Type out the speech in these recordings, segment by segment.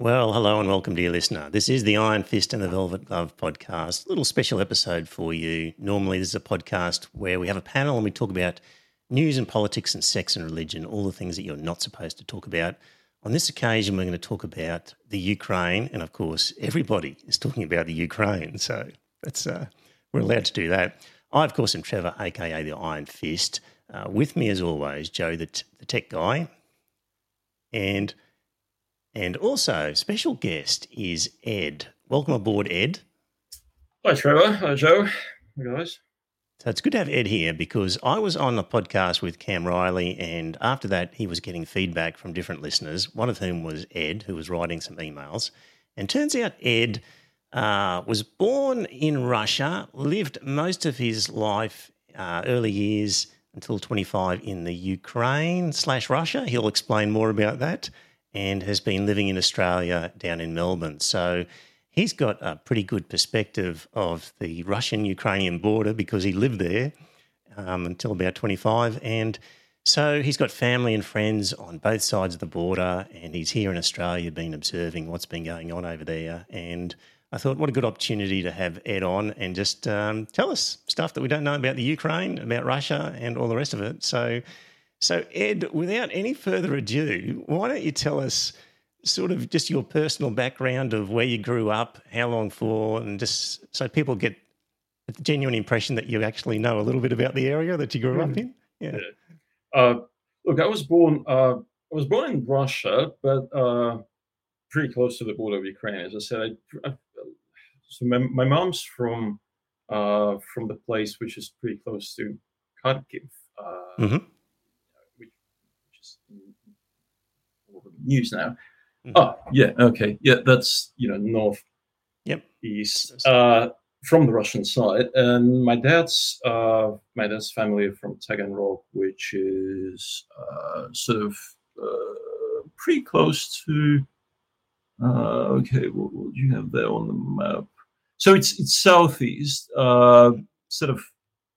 Well, hello and welcome, dear listener. This is the Iron Fist and the Velvet Glove podcast. A little special episode for you. Normally, this is a podcast where we have a panel and we talk about news and politics and sex and religion, all the things that you're not supposed to talk about. On this occasion, we're going to talk about the Ukraine, and of course, everybody is talking about the Ukraine. So that's uh, we're allowed to do that. I, of course, am Trevor, aka the Iron Fist. Uh, with me, as always, Joe, the, t- the tech guy, and and also, special guest is Ed. Welcome aboard, Ed. Hi, Trevor. Hi, Joe. Hi, guys. So it's good to have Ed here because I was on a podcast with Cam Riley, and after that, he was getting feedback from different listeners, one of whom was Ed, who was writing some emails. And turns out Ed uh, was born in Russia, lived most of his life, uh, early years until 25 in the Ukraine slash Russia. He'll explain more about that and has been living in Australia down in Melbourne. So he's got a pretty good perspective of the Russian Ukrainian border because he lived there um, until about 25. And so he's got family and friends on both sides of the border, and he's here in Australia, been observing what's been going on over there. And I thought, what a good opportunity to have Ed on and just um, tell us stuff that we don't know about the Ukraine, about Russia, and all the rest of it. So, so, Ed, without any further ado, why don't you tell us sort of just your personal background of where you grew up, how long for, and just so people get a genuine impression that you actually know a little bit about the area that you grew mm. up in? Yeah. yeah. Uh, look, I was born. Uh, I was born in Russia, but uh, pretty close to the border of Ukraine. As I said, I, I, so my, my mom's from uh, from the place which is pretty close to Kharkiv. Uh, mm-hmm all the news now. Mm-hmm. Oh, yeah, okay, yeah, that's you know north, yep, east, uh, from the Russian side, and my dad's uh, my dad's family from Taganrog, which is uh, sort of uh, pretty close to. Uh, okay, what, what do you have there on the map? So it's it's southeast, uh, sort of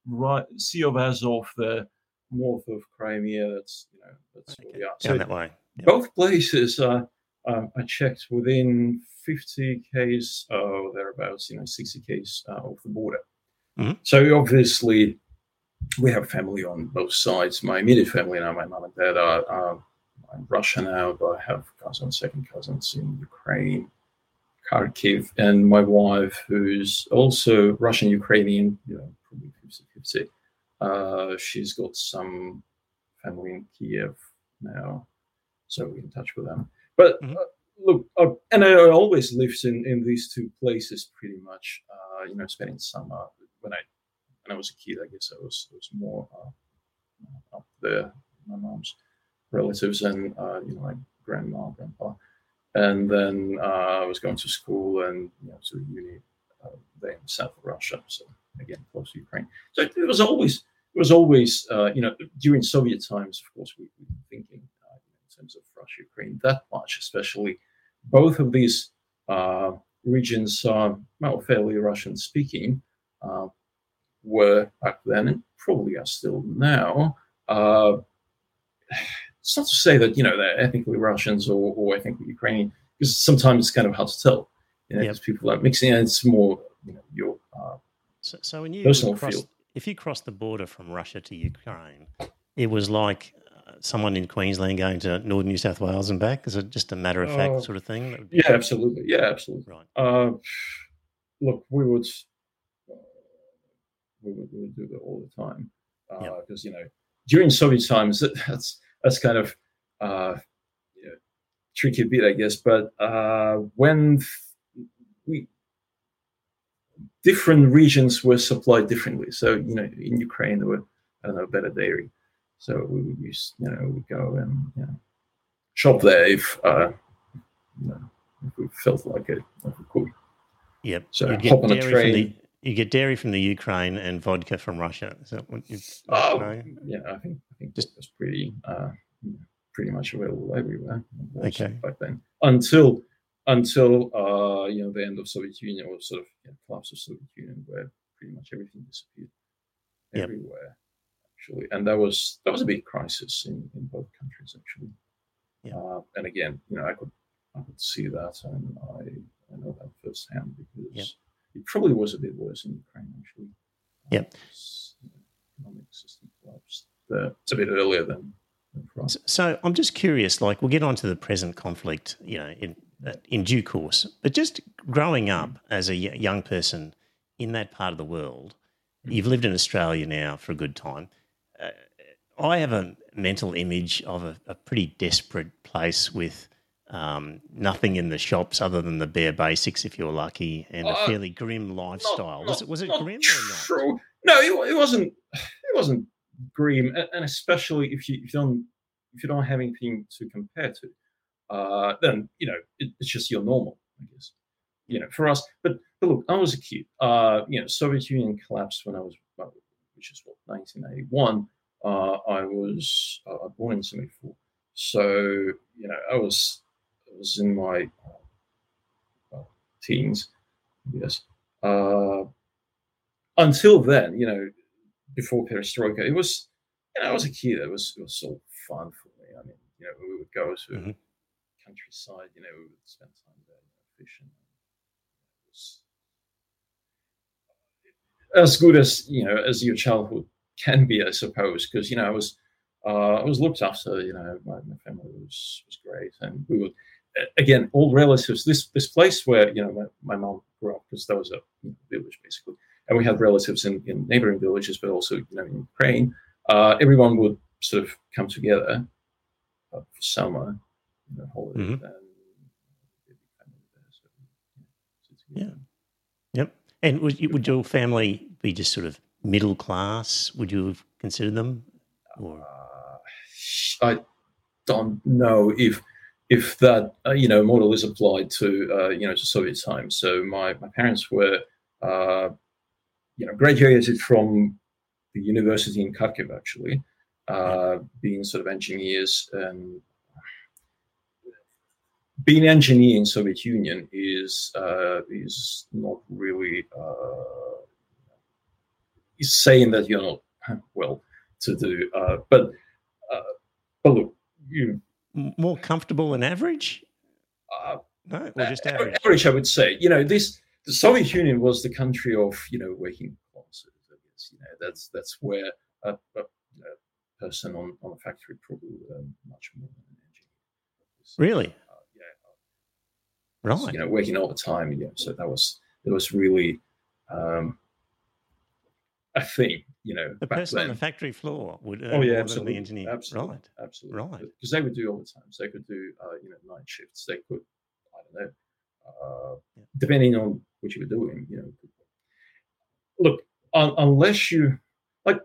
right Sea of Azov there, north of Crimea. That's you know that's okay. where. So that way. Yep. Both places uh, uh, I checked within 50 k's or thereabouts, you know, 60 k's uh, of the border. Mm-hmm. So obviously, we have family on both sides. My immediate family now, my mom and dad are, are I'm Russian now, but I have cousins, second cousins in Ukraine, Kharkiv, and my wife, who's also Russian Ukrainian, you know, probably 50 50. Uh, she's got some family in Kiev now so we're in touch with them. But mm-hmm. uh, look, uh, and I always lived in, in these two places pretty much. Uh, you know, spending summer when I when I was a kid, I guess I was was more uh, up there. My mom's relatives and uh, you know, like grandma, grandpa, and then uh, I was going to school and you know to uni there in south of Russia. So again, close to Ukraine. So it was always it was always you know during Soviet times. Of course, we, we were thinking terms of Russia, Ukraine that much, especially both of these uh, regions are well, fairly Russian speaking, uh, were back then and probably are still now. Uh, it's not to say that you know they're ethnically Russians or, or ethnically Ukrainian, because sometimes it's kind of hard to tell. You know, yep. people are mixing, and it's more you know your uh, so, so when you personal cross, if you cross the border from Russia to Ukraine, it was like someone in Queensland going to northern New South Wales and back? Is it just a matter of fact uh, sort of thing? Yeah, absolutely. Yeah, absolutely. Right. Uh, look, we would, uh, we would we would do that all the time because uh, you know during Soviet times that's that's kind of uh, you know, tricky bit, I guess. But uh, when we different regions were supplied differently, so you know in Ukraine there were I don't know better dairy so we would use, you know, we'd go and you know, shop there if, uh, you know, if we felt like it, like we could. Yep. So you hop on a train. The, you get dairy from the Ukraine and vodka from Russia. Is that what you? Oh, know? yeah. I think I think just was pretty uh, pretty much available everywhere. Okay. Back then, until until uh, you know the end of Soviet Union or sort of yeah, collapse of Soviet Union, where pretty much everything disappeared yep. Actually, and that was that was a big crisis in, in both countries actually. Yeah. Uh, and again, you know, I could I could see that, and I, I know that firsthand because yep. it probably was a bit worse in Ukraine actually. Yep. Um, economic system collapsed. it's a bit earlier than, than France. So I'm just curious. Like we'll get on to the present conflict, you know, in uh, in due course. But just growing up as a young person in that part of the world, hmm. you've lived in Australia now for a good time. Uh, I have a mental image of a, a pretty desperate place with um, nothing in the shops other than the bare basics, if you're lucky, and uh, a fairly grim lifestyle. Not, was it was it grim true. or not? No, it, it, wasn't. It wasn't grim, and especially if you, if you don't if you don't have anything to compare to uh, then you know it, it's just your normal, I guess. You know, for us. But but look, I was a kid. Uh, you know, Soviet Union collapsed when I was, which is what 1981. Uh, I was uh, born in '74, so you know I was I was in my uh, teens, yes. Uh, until then, you know, before Perestroika, it was you know I was a kid. It was it was so fun for me. I mean, you know, we would go to mm-hmm countryside. You know, we would spend time there, you know, fishing. It was as good as you know as your childhood can be, I suppose, because you know I was uh, I was looked after. You know, my, my family was was great, and we were again all relatives. This this place where you know my, my mom grew up because that was a village basically, and we had relatives in, in neighboring villages, but also you know in Ukraine. Uh, everyone would sort of come together uh, for summer the whole mm-hmm. yeah. Yep. And would you, would your family be just sort of middle class? Would you have considered them? Or uh, I don't know if if that uh, you know model is applied to uh, you know to Soviet times. So my my parents were uh, you know graduated from the university in Kharkiv actually, uh, being sort of engineers and being an engineer in Soviet Union is uh, is not really uh, saying that you're not well to do. Uh, but uh, but look, you more comfortable than average. Uh, no, or just average. Average, I would say. You know, this the Soviet Union was the country of you know working classes. I guess you know that's that's where a, a, a person on, on a factory probably earn much more than an engineer. Really? right? You know, working all the time. Yeah, so that was it was really um, a thing. You know, the person then. on the factory floor would oh yeah, absolutely, the engineer. Absolutely, right, absolutely, right. Because they would do all the time. So they could do uh, you know night shifts. They could I don't know, uh, yeah. depending on what you were doing. You know, look un- unless you like,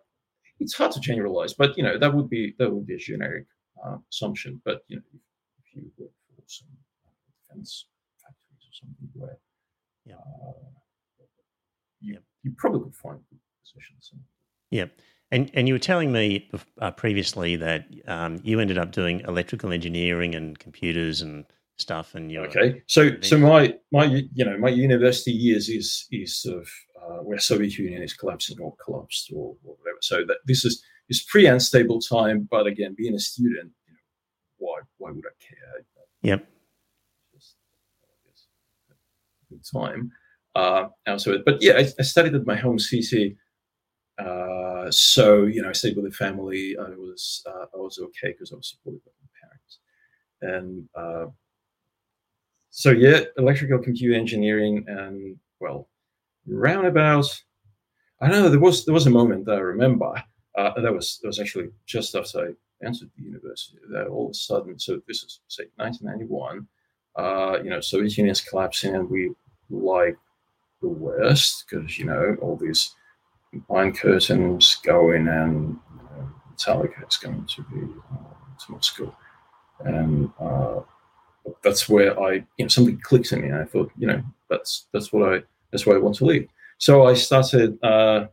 it's hard to generalize, but you know that would be that would be a generic uh, assumption. But you know, if, you work for some defense factories or something where yeah. Uh, you, you probably could find good positions. Yeah. And, and you were telling me uh, previously that um, you ended up doing electrical engineering and computers and stuff. And you okay, so so my my you know my university years is is sort of uh, where Soviet Union is collapsing or collapsed or, or whatever. So that this is is pre unstable time, but again, being a student, you know, why why would I care? Yep Good time. Uh, so, but yeah, I, I, studied at my home city. Uh, so you know, I stayed with the family. I was uh, I was okay because I was supported by my parents, and uh, so yeah, electrical computer engineering, and well, roundabout. I know. There was there was a moment that I remember. Uh, that was that was actually just after I entered the university. That all of a sudden, so this is say 1991. Uh, you know, Soviet Union is collapsing, and we like the West because you know all these Iron Curtains going and uh, Metallica is going to be uh, to Moscow, and uh, that's where I you know something clicked in me. And I thought you know that's that's what I that's where I want to live. So I started uh,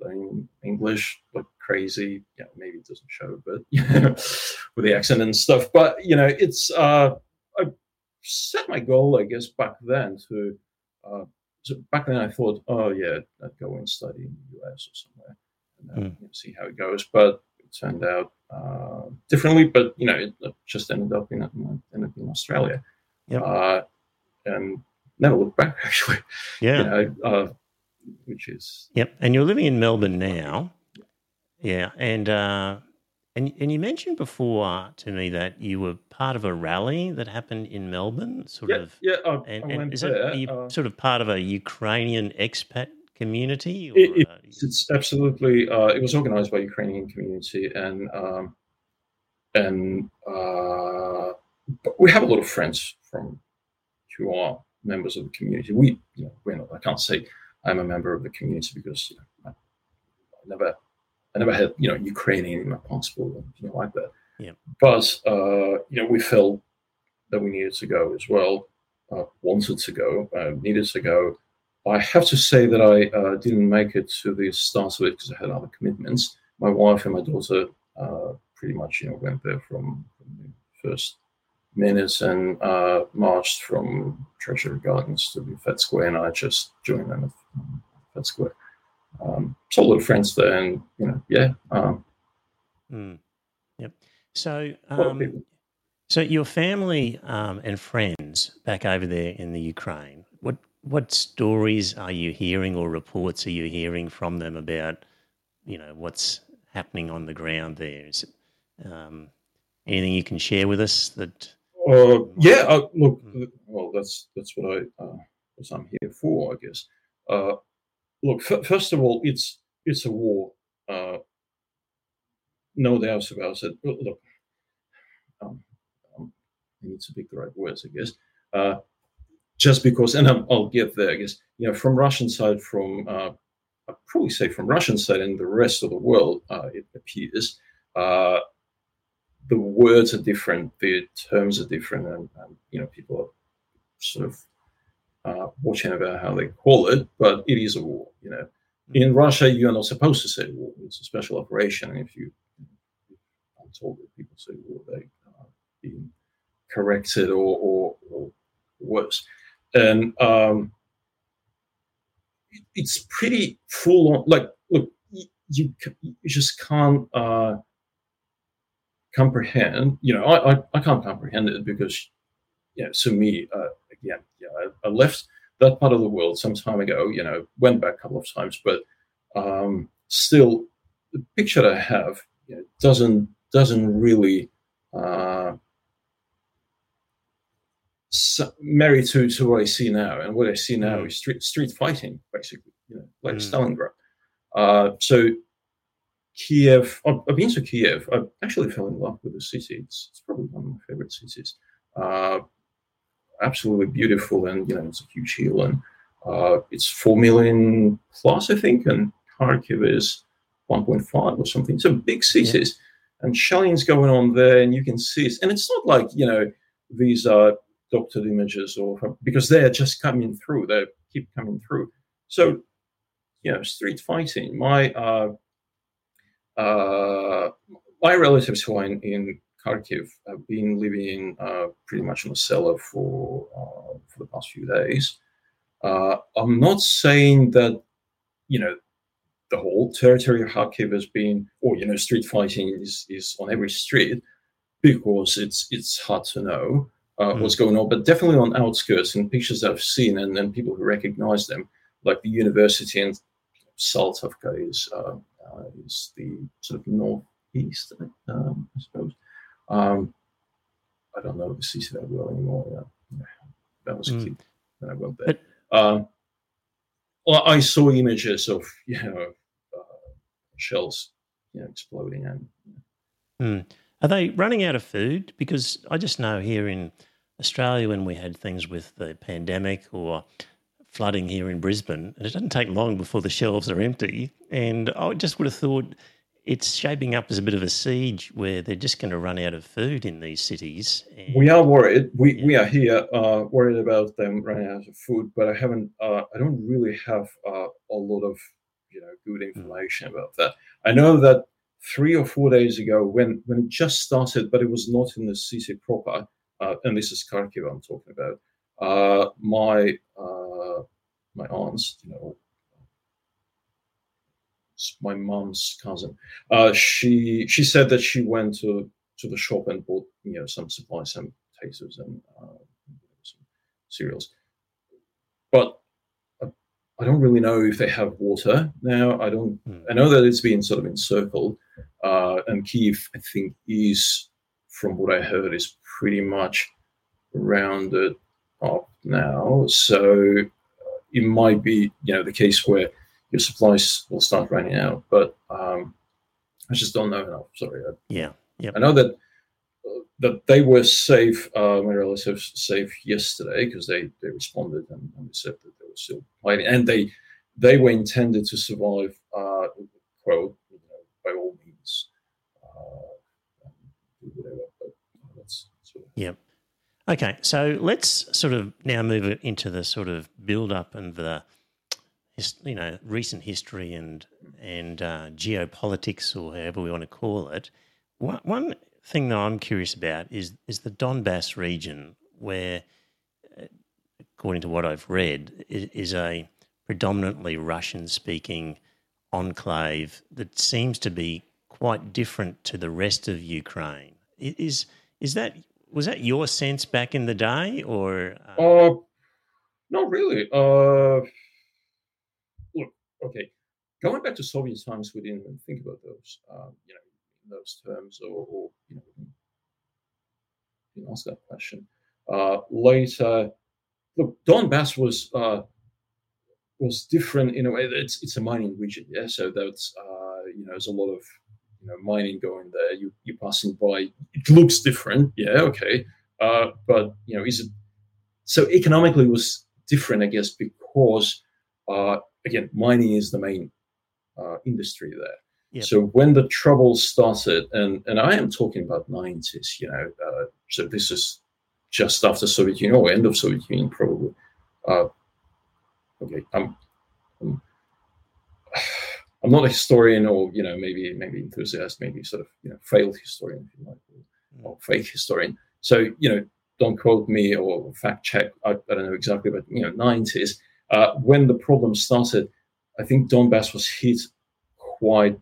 learning English like crazy. Yeah, maybe it doesn't show, but with the accent and stuff. But you know, it's uh, I set my goal, I guess, back then to. Uh, back then, I thought, oh yeah, I'd go and study in the US or somewhere and then, mm. see how it goes. But it turned out uh, differently, but you know, it, just ended up in, in, in Australia. Yep. Uh, and never looked back actually. Yeah. You know, uh, which is Yep. And you're living in Melbourne now. Yeah. And uh and and you mentioned before to me that you were part of a rally that happened in Melbourne, sort yeah, of. Yeah, I, and, I and is there. That, uh, sort of part of a Ukrainian expat community? Or, it, uh, it's, it's, absolutely. Uh, it was organized by Ukrainian community, and um, and uh, we have a lot of friends from who are members of the community. We, you know, we're not. I can't say I'm a member of the community because you know, I, I never, I never had you know Ukrainian in my passport or know like that. Yeah. But uh, you know, we felt that we needed to go as well. Uh, wanted to go, uh, needed to go. I have to say that I uh, didn't make it to the start of it because I had other commitments. My wife and my daughter uh, pretty much, you know, went there from, from the first minutes and uh, marched from Treasury Gardens to the Fed Square, and I just joined them at Fed Square. Um, so a lot of friends there, and you know, yeah. Um, mm. Yep. So, um, so your family um, and friends back over there in the Ukraine, what what stories are you hearing or reports are you hearing from them about, you know, what's happening on the ground there? Is it, um, anything you can share with us that? Uh, yeah, uh, look, hmm. well, that's that's what I uh, what I'm here for, I guess. Uh, look, f- first of all, it's it's a war, uh, no doubt about it. Look, um, um, I need to pick the right words, I guess. Uh, just because, and i will get there, I guess, you know, from Russian side, from uh, I'd probably say from Russian side and the rest of the world, uh, it appears uh, the words are different, the terms are different, and, and you know, people are sort of uh, watching about how they call it, but it is a war. You know, in Russia, you are not supposed to say war; it's a special operation, and if you, I'm told that people say war, they are being corrected or, or, or worse and um, it's pretty full on. Like, look, you you just can't uh, comprehend. You know, I, I, I can't comprehend it because, yeah, so me uh, again, yeah, I, I, left that part of the world some time ago. You know, went back a couple of times, but um, still, the picture I have you know, doesn't doesn't really. Uh, married to, to what I see now, and what I see now mm. is street street fighting, basically, you know, like mm. Stalingrad. Uh, so Kiev, I've, I've been to Kiev. I actually fell in love with the city. It's, it's probably one of my favorite cities. Uh, absolutely beautiful, and you know, it's a huge hill, and uh, it's four million plus, I think, and Kharkiv is 1.5 or something. So big cities, yeah. and shelling's going on there, and you can see it. And it's not like you know these are doctored images or because they're just coming through they keep coming through so you know street fighting my uh, uh, my relatives who are in, in kharkiv have been living uh, pretty much in a cellar for uh, for the past few days uh, i'm not saying that you know the whole territory of kharkiv has been or you know street fighting is is on every street because it's it's hard to know uh, mm. what's going on, but definitely on outskirts and pictures I've seen and, and people who recognize them, like the university in Saltovka is uh, uh, is the sort of northeast, um, I suppose. Um, I don't know the city that well anymore. Yeah. That was a mm. kid I went there. Um, well, I saw images of you know uh, shells, you know, exploding and. Mm. Are they running out of food? Because I just know here in Australia, when we had things with the pandemic or flooding here in Brisbane, and it doesn't take long before the shelves are empty. And I just would have thought it's shaping up as a bit of a siege where they're just going to run out of food in these cities. And, we are worried. We, yeah. we are here uh, worried about them running out of food, but I haven't. Uh, I don't really have uh, a lot of you know good hmm. information mm. about that. I know that three or four days ago, when when it just started, but it was not in the city proper uh, and this is Kharkiv I'm talking about. Uh, my uh, my aunts, you know, my mom's cousin. Uh, she she said that she went to to the shop and bought you know some supplies, some tasters and uh, some cereals. But I don't really know if they have water now. I don't. Mm. I know that it's been sort of encircled, uh, and Kiev, I think, is from what I heard, is pretty much rounded up now. So uh, it might be, you know, the case where your supplies will start running out. But um, I just don't know enough. Sorry. I, yeah. Yeah. I know that uh, that they were safe. Uh, my relatives safe yesterday because they they responded and, and, they said that they were still fighting, and they they were intended to survive. Uh, quote, you know, by all means, uh, whatever. But that's yeah. Okay, so let's sort of now move into the sort of build up and the you know recent history and and uh, geopolitics or however we want to call it. One, one thing that I'm curious about is is the Donbass region, where, uh, according to what I've read, is a predominantly Russian speaking enclave that seems to be quite different to the rest of Ukraine. Is is that was that your sense back in the day, or? Uh, uh not really. Uh, okay, going back to Soviet times, we didn't even think about those, um, you know, in those terms, or, or you know, didn't ask that question. Uh, later, look, Donbass was uh, was different in a way. It's it's a mining region, yeah. So that's uh, you know, there's a lot of you know mining going there. You you're passing by. It looks different, yeah, okay. Uh, but you know, is it so economically was different? I guess because uh, again, mining is the main uh, industry there. Yep. So when the trouble started, and and I am talking about nineties, you know, uh, so this is just after Soviet Union or end of Soviet Union probably. Uh, okay, I'm, I'm I'm not a historian or you know maybe maybe enthusiast, maybe sort of you know failed historian if you like, or, or fake historian. So you know, don't quote me or fact check. I, I don't know exactly, but you know, nineties uh, when the problem started, I think Donbass was hit quite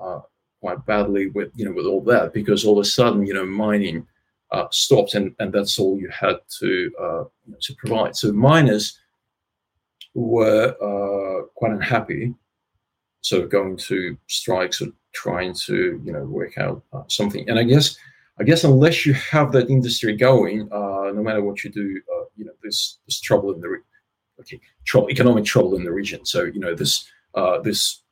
uh, quite badly with you know with all that because all of a sudden you know mining uh, stopped and, and that's all you had to uh, to provide. So miners were uh, quite unhappy of going to strikes or trying to you know work out uh, something. And I guess I guess unless you have that industry going, uh, no matter what you do, uh, you know there's there's trouble in the okay trouble, economic trouble in the region. So you know this uh, this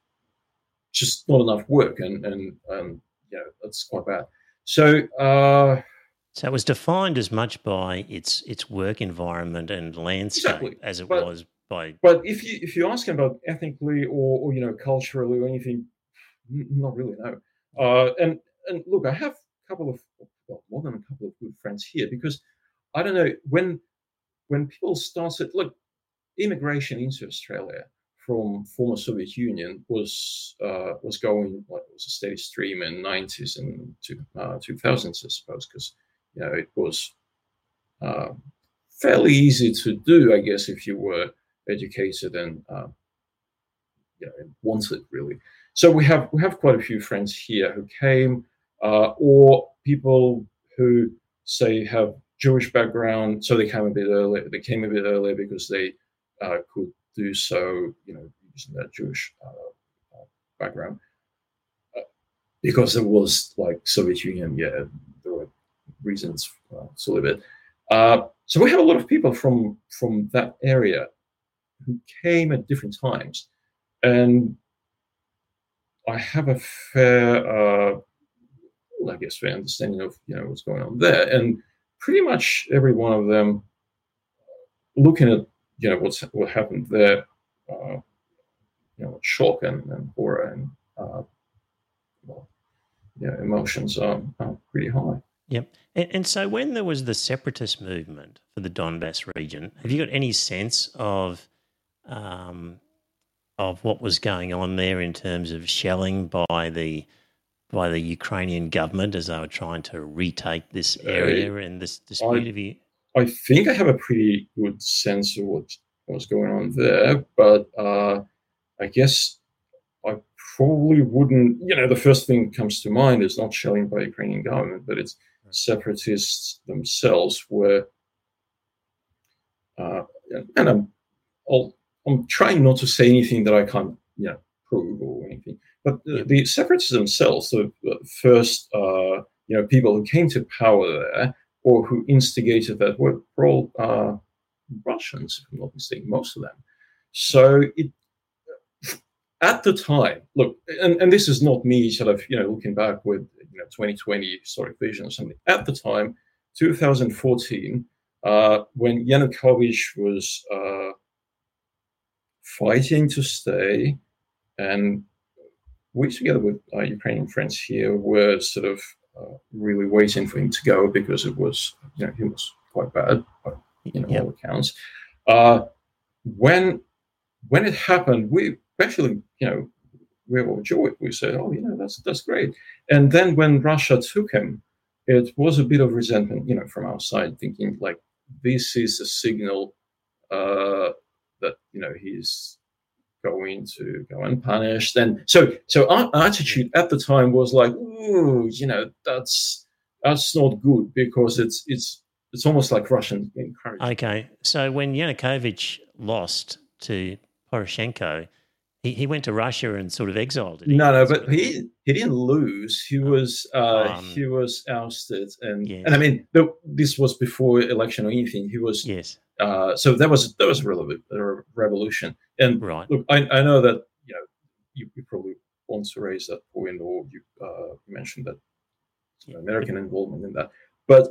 just not enough work, and and and you know that's quite bad. So. Uh, so it was defined as much by its its work environment and landscape exactly. as it but, was by. But if you if you ask him about ethnically or, or you know culturally or anything, not really no. Uh, and and look, I have a couple of well, more than a couple of good friends here because I don't know when when people start started look immigration into Australia from former Soviet Union was uh, was going like it was a steady stream in 90s and uh, 2000s I suppose because you know it was uh, fairly easy to do I guess if you were educated and uh, you know, wanted really. So we have we have quite a few friends here who came, uh, or people who say have Jewish background, so they came a bit earlier. They came a bit earlier because they uh, could do so, you know, using that Jewish uh, background. Uh, because it was like Soviet Union, yeah, there were reasons uh, to it. Uh, so we have a lot of people from from that area who came at different times. And I have a fair, uh, I guess, fair understanding of you know what's going on there, and pretty much every one of them, looking at you know what's what happened there, uh, you know, shock and, and horror and uh, well, yeah, emotions are, are pretty high. Yep. And, and, so when there was the separatist movement for the Donbass region, have you got any sense of um, of what was going on there in terms of shelling by the by the Ukrainian government as they were trying to retake this area uh, and this dispute. I, you... I think I have a pretty good sense of what was going on there, but uh, I guess I probably wouldn't, you know, the first thing that comes to mind is not shelling by Ukrainian government, but it's separatists themselves were, uh, and I'm, i am trying not to say anything that I can't, you know, prove or anything, but the, the separatists themselves, the first, uh, you know, people who came to power there or who instigated that were, all uh, Russians, if I'm not mistaken, most of them. So it at the time, look, and, and this is not me sort of, you know, looking back with, you know, 2020 historic vision or something. At the time, 2014, uh, when Yanukovych was uh, fighting to stay, and we, together with our Ukrainian friends here, were sort of really waiting for him to go because it was, you know, he was quite bad, you know, yep. all accounts. Uh, when when it happened, we actually, you know, we were overjoyed. We said, "Oh, you know, that's that's great." And then when Russia took him, it was a bit of resentment, you know, from our side, thinking like this is a signal uh, that you know he's going to go unpunished. Then so, so our attitude at the time was like, "Ooh, you know, that's that's not good because it's it's it's almost like Russian encouragement." Okay, so when Yanukovych lost to Poroshenko, he, he went to Russia and sort of exiled. No, no, but he he didn't lose. He oh, was uh, um, he was ousted, and yes. and I mean the, this was before election or anything. He was yes. Uh, so that was that was a revolution. And right. look, I, I know that you know you, you probably want to raise that point, or you uh, mentioned that you know, American involvement in that, but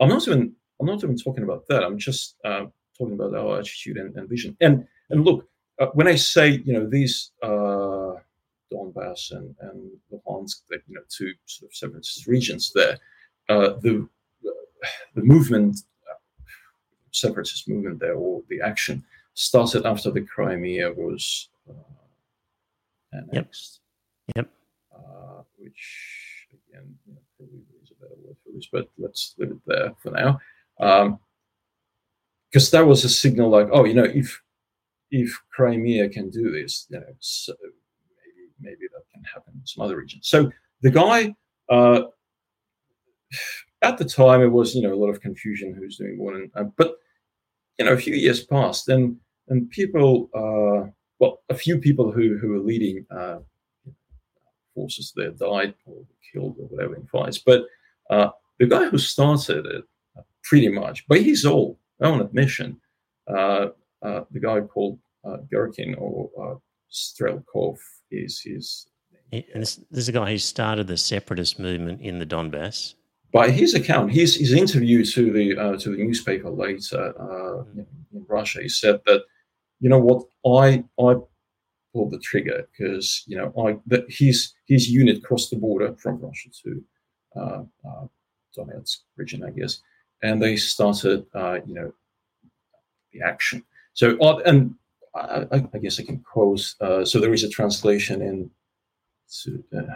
I'm not even I'm not even talking about that. I'm just uh, talking about our attitude and, and vision. And and look, uh, when I say you know these uh, Donbass and and Luhansk, you know two sort of separatist regions there, uh, the the movement, uh, separatist movement there, or the action started after the Crimea was uh, annexed. Yep. Uh, which again, you know, probably is a better word for this, but let's leave it there for now. because um, that was a signal like, oh, you know, if if Crimea can do this, you know, so maybe maybe that can happen in some other regions. So the guy uh, at the time it was you know a lot of confusion who's doing what, and, uh, but you know a few years passed and and people uh, well a few people who who were leading uh, forces there died or killed or whatever in fights, but uh, the guy who started it uh, pretty much by his own own admission uh, the guy called uh, Girkin or uh, Strelkov is his. And this, this is a guy who started the separatist movement in the Donbass. By his account, his, his interview to the uh, to the newspaper later uh, in, in Russia, he said that, you know what, I I pulled the trigger because you know I that his his unit crossed the border from Russia to uh, uh, Donetsk region, I guess, and they started uh, you know the action. So, uh, and I, I, guess I can quote. Uh, so there is a translation in. Uh,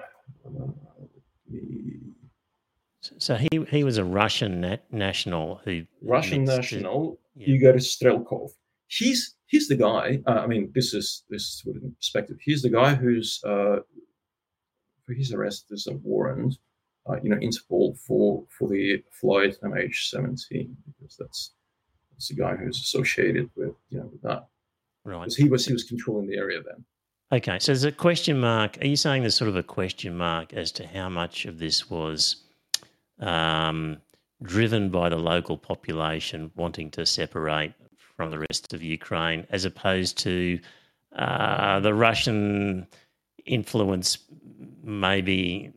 so he he was a Russian nat- national who Russian national yeah. Igor Strelkov. He's he's the guy. Uh, I mean, this is this is with perspective. He's the guy who's uh, for his arrest there's a warrant. Uh, you know, Interpol for for the flight MH17 because that's it's the guy who's associated with you know with that. Right. Because he was he was controlling the area then. Okay, so there's a question mark. Are you saying there's sort of a question mark as to how much of this was um, driven by the local population wanting to separate from the rest of Ukraine, as opposed to uh, the Russian influence maybe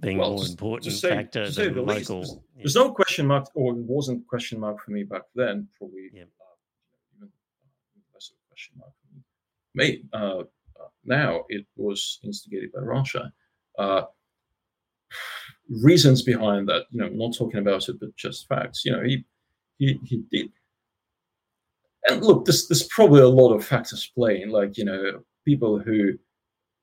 being well, more important to say, factor than the local. Least, there's, there's, no question mark, or it wasn't question mark for me back then. Probably yeah. uh, even less of a question mark for me. Uh, uh, now it was instigated by Russia. Uh, reasons behind that, you know, not talking about it, but just facts. You know, he he he did. And look, there's there's probably a lot of factors playing, like you know, people who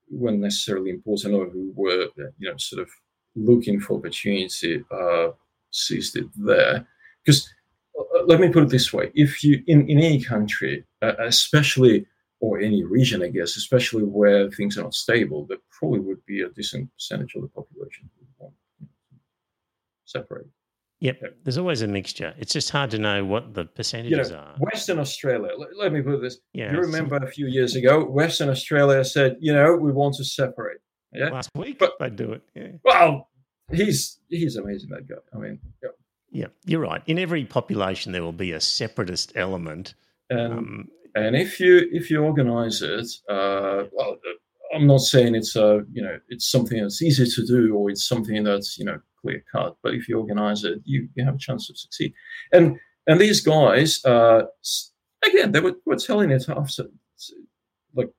weren't necessarily important or who were, you know, sort of looking for opportunity uh, seized it there. Because uh, let me put it this way: if you in in any country, uh, especially or any region, I guess, especially where things are not stable, there probably would be a decent percentage of the population who want to separate. Yep. yep. There's always a mixture. It's just hard to know what the percentages you know, are. Western Australia, let, let, me put this. Yeah, you remember a few years ago, Western Australia said, you know, we want to separate. Yeah. Last week, but they do it. Yeah. Well, he's he's amazing, that guy. I mean, yeah. yeah, you're right. In every population, there will be a separatist element. And, um, and if you if you organize it, uh, well, I'm not saying it's a you know it's something that's easy to do or it's something that's you know clear cut. But if you organize it, you, you have a chance to succeed. And and these guys, uh, again, they were, were telling it after, like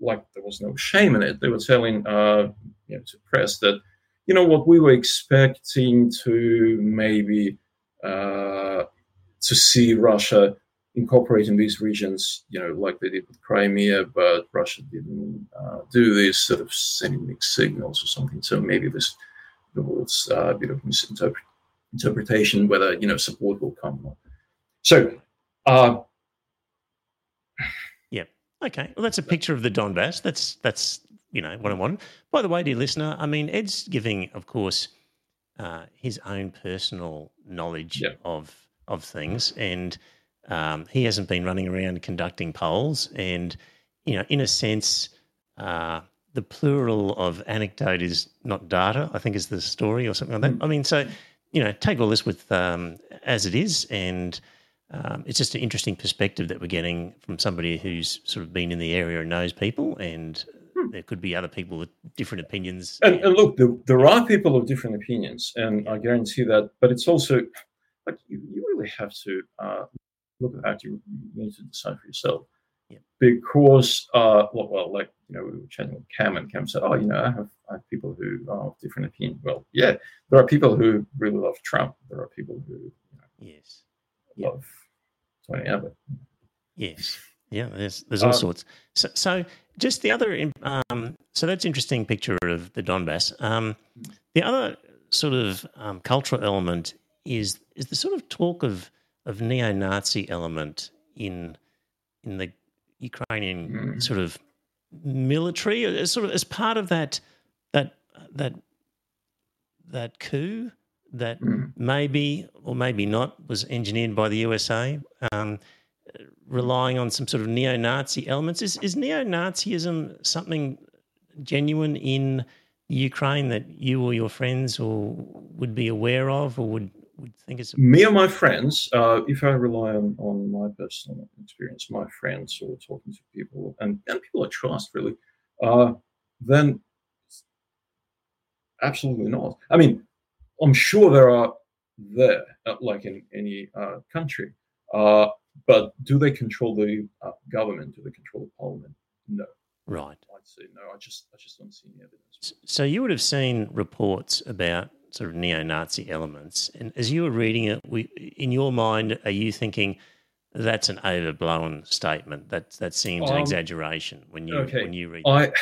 like there was no shame in it. They were telling uh, you know to press that you know what we were expecting to maybe uh, to see Russia incorporating these regions, you know, like they did with Crimea, but Russia didn't uh, do this, sort of sending mixed signals or something. So maybe this uh, a bit of misinterpretation whether you know support will come or not. So, uh, yeah, okay. Well, that's a picture of the Donbass. That's that's you know what I want. By the way, dear listener, I mean Ed's giving, of course, uh, his own personal knowledge yeah. of of things, and um, he hasn't been running around conducting polls, and you know, in a sense. Uh, the plural of anecdote is not data, I think is the story or something like that. Mm. I mean, so, you know, take all this with um, as it is. And um, it's just an interesting perspective that we're getting from somebody who's sort of been in the area and knows people. And. There could be other people with different opinions. And, and look, there, there, are people of different opinions. And I guarantee that. But it's also like you, you really have to uh, look at that. You, you need to decide for yourself. Yeah. Because, uh, well, well, like you know, we were chatting with Cam, and Cam said, "Oh, you know, I have, I have people who are of different opinion." Well, yeah, there are people who really love Trump. There are people who, you know, yes, love Tony Abbott. Yes, yeah, there's there's all um, sorts. So, so just the other, um, so that's interesting picture of the Donbass. Um, the other sort of um, cultural element is is the sort of talk of of neo-Nazi element in in the Ukrainian mm. sort of military as sort of as part of that that that that coup that mm. maybe or maybe not was engineered by the USA, um, relying on some sort of neo-Nazi elements. Is is neo-Nazism something genuine in Ukraine that you or your friends or would be aware of or would would think it's me or my friends. Uh, if I rely on, on my personal experience, my friends or talking to people and, and people I trust really, uh, then absolutely not. I mean, I'm sure there are there, uh, like in any uh, country, uh, but do they control the uh, government? Do they control the parliament? No. Right. I'd say no. I just I just don't see any evidence. So you would have seen reports about sort of neo-Nazi elements. And as you were reading it, we, in your mind, are you thinking that's an overblown statement? That that seems um, an exaggeration when you okay. when you read. I,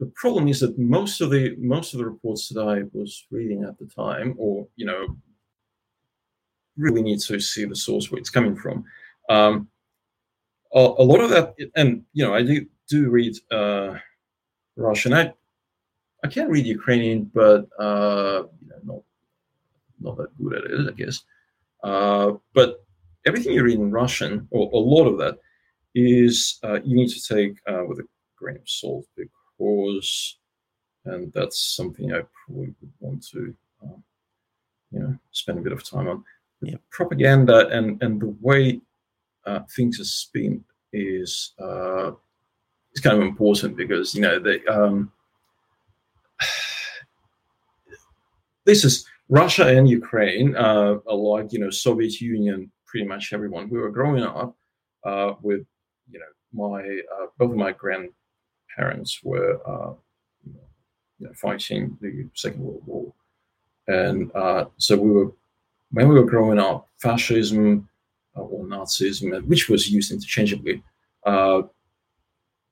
the problem is that most of the most of the reports that I was reading at the time, or you know, really need to see the source where it's coming from. Um, a, a lot of that, and you know, I do do read uh, Russian. I I can't read Ukrainian, but uh, you know, not not that good at it, I guess. Uh, but everything you read in Russian, or a lot of that, is uh, you need to take uh, with a grain of salt because, and that's something I probably would want to, uh, you know, spend a bit of time on. Yeah. Propaganda and and the way uh, things are spent is is kind of important because you know the um, this is Russia and Ukraine, uh, like you know Soviet Union, pretty much everyone. We were growing up uh, with you know my uh, both of my grandparents were uh, you know, fighting the Second World War, and uh, so we were when we were growing up, fascism uh, or Nazism, which was used interchangeably,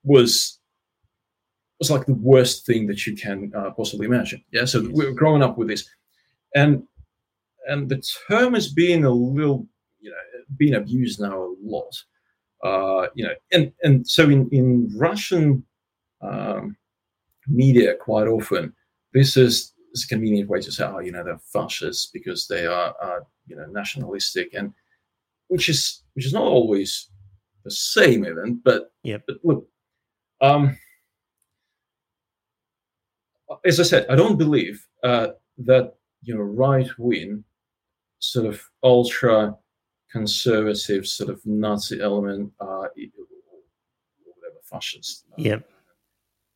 was was like the worst thing that you can uh, possibly imagine. Yeah, so yes. we are growing up with this, and and the term has been a little, you know, being abused now a lot. uh, you know, and and so in in Russian um, media, quite often this is, is, a convenient way to say, oh, you know, they're fascists because they are, uh, you know, nationalistic, and which is which is not always the same event, but yeah, but look, um, as I said, I don't believe uh, that you know right wing sort of ultra conservative sort of Nazi element, uh, or whatever fascist, uh, yep.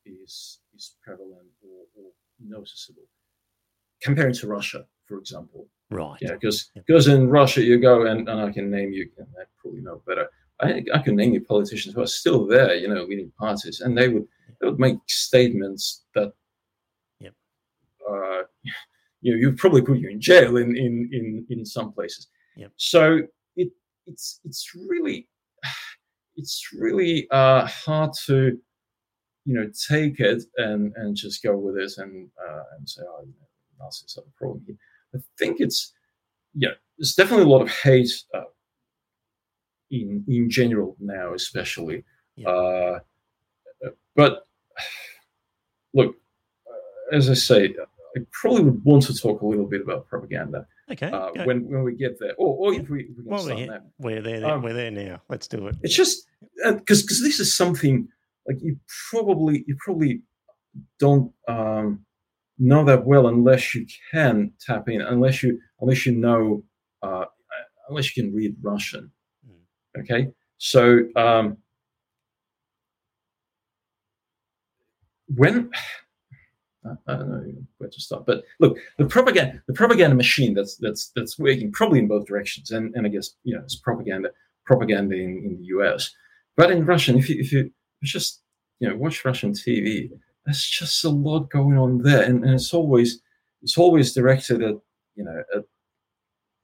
is is prevalent or, or, noticeable compared to Russia, for example. Right. Yeah, because because in Russia you go and, and I can name you, and I probably know better. I, I can name you politicians who are still there, you know, leading parties, and they would they would make statements that, yep. uh, you know, you probably put you in jail in in in in some places. Yep. So it it's it's really it's really uh, hard to you know take it and and just go with it and uh, and say oh you know, Nazis have a problem here. I think it's yeah there's definitely a lot of hate uh, in in general now especially yeah. uh, but look uh, as I say I probably would want to talk a little bit about propaganda Okay. Uh, when when we get there, or, or if we, we well, we're, we're there. Um, we're there now. Let's do it. It's just because uh, because this is something like you probably you probably don't um, know that well unless you can tap in, unless you unless you know uh, unless you can read Russian. Mm. Okay, so um, when I don't know where to start. But look, the propaganda, the propaganda machine that's that's that's working probably in both directions, and and I guess you know it's propaganda propaganda in, in the US, but in Russian, if you if you just you know watch Russian TV, there's just a lot going on there, and, and it's always it's always directed at you know at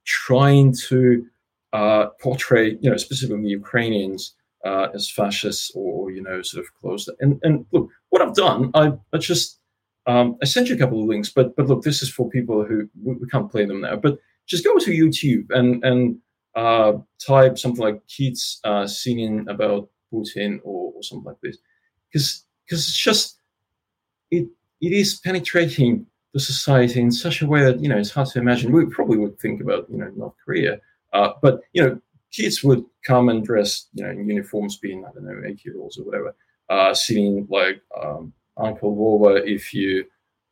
trying to uh, portray you know specifically Ukrainians uh, as fascists or you know sort of closed. And and look, what I've done, I I just um, I sent you a couple of links, but but look, this is for people who we, can't play them now. But just go to YouTube and and uh, type something like kids uh, singing about Putin or, or something like this, because because it's just it it is penetrating the society in such a way that you know it's hard to imagine. We probably would think about you know North Korea, uh, but you know kids would come and dress you know in uniforms, being I don't know eight year olds or whatever, uh, singing like um, Uncle Vova, if you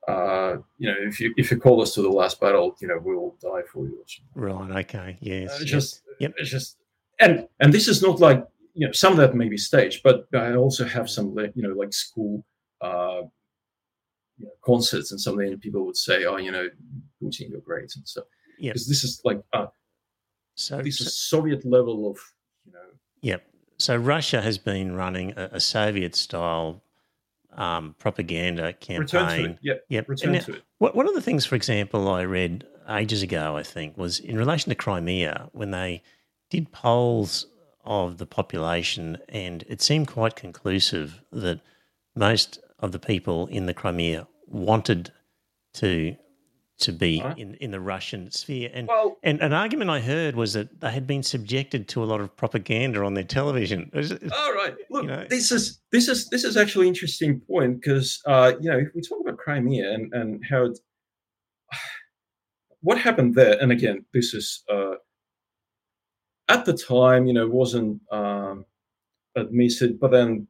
uh, you know, if you if you call us to the last battle, you know, we'll die for you. Right. Okay. Yes. Uh, just, yep. It's just, and and this is not like you know, some of that may be staged, but I also have some, you know, like school uh, you know, concerts and something. People would say, "Oh, you know, Putin, you're great," and stuff. Yeah. Because this is like, uh, so this so, is Soviet level of, you know. Yep. So Russia has been running a, a Soviet style um, propaganda campaign. Return to it. Yep. Yep. Return now, to it. One of the things, for example, I read ages ago, I think, was in relation to Crimea when they did polls of the population, and it seemed quite conclusive that most of the people in the Crimea wanted to to be right. in, in the Russian sphere. And, well, and an argument I heard was that they had been subjected to a lot of propaganda on their television. All right, look, you know, this is this is this is actually an interesting point because uh, you know if we talk about Crimea and and how it, what happened there, and again, this is uh, at the time, you know, wasn't um, admitted, but then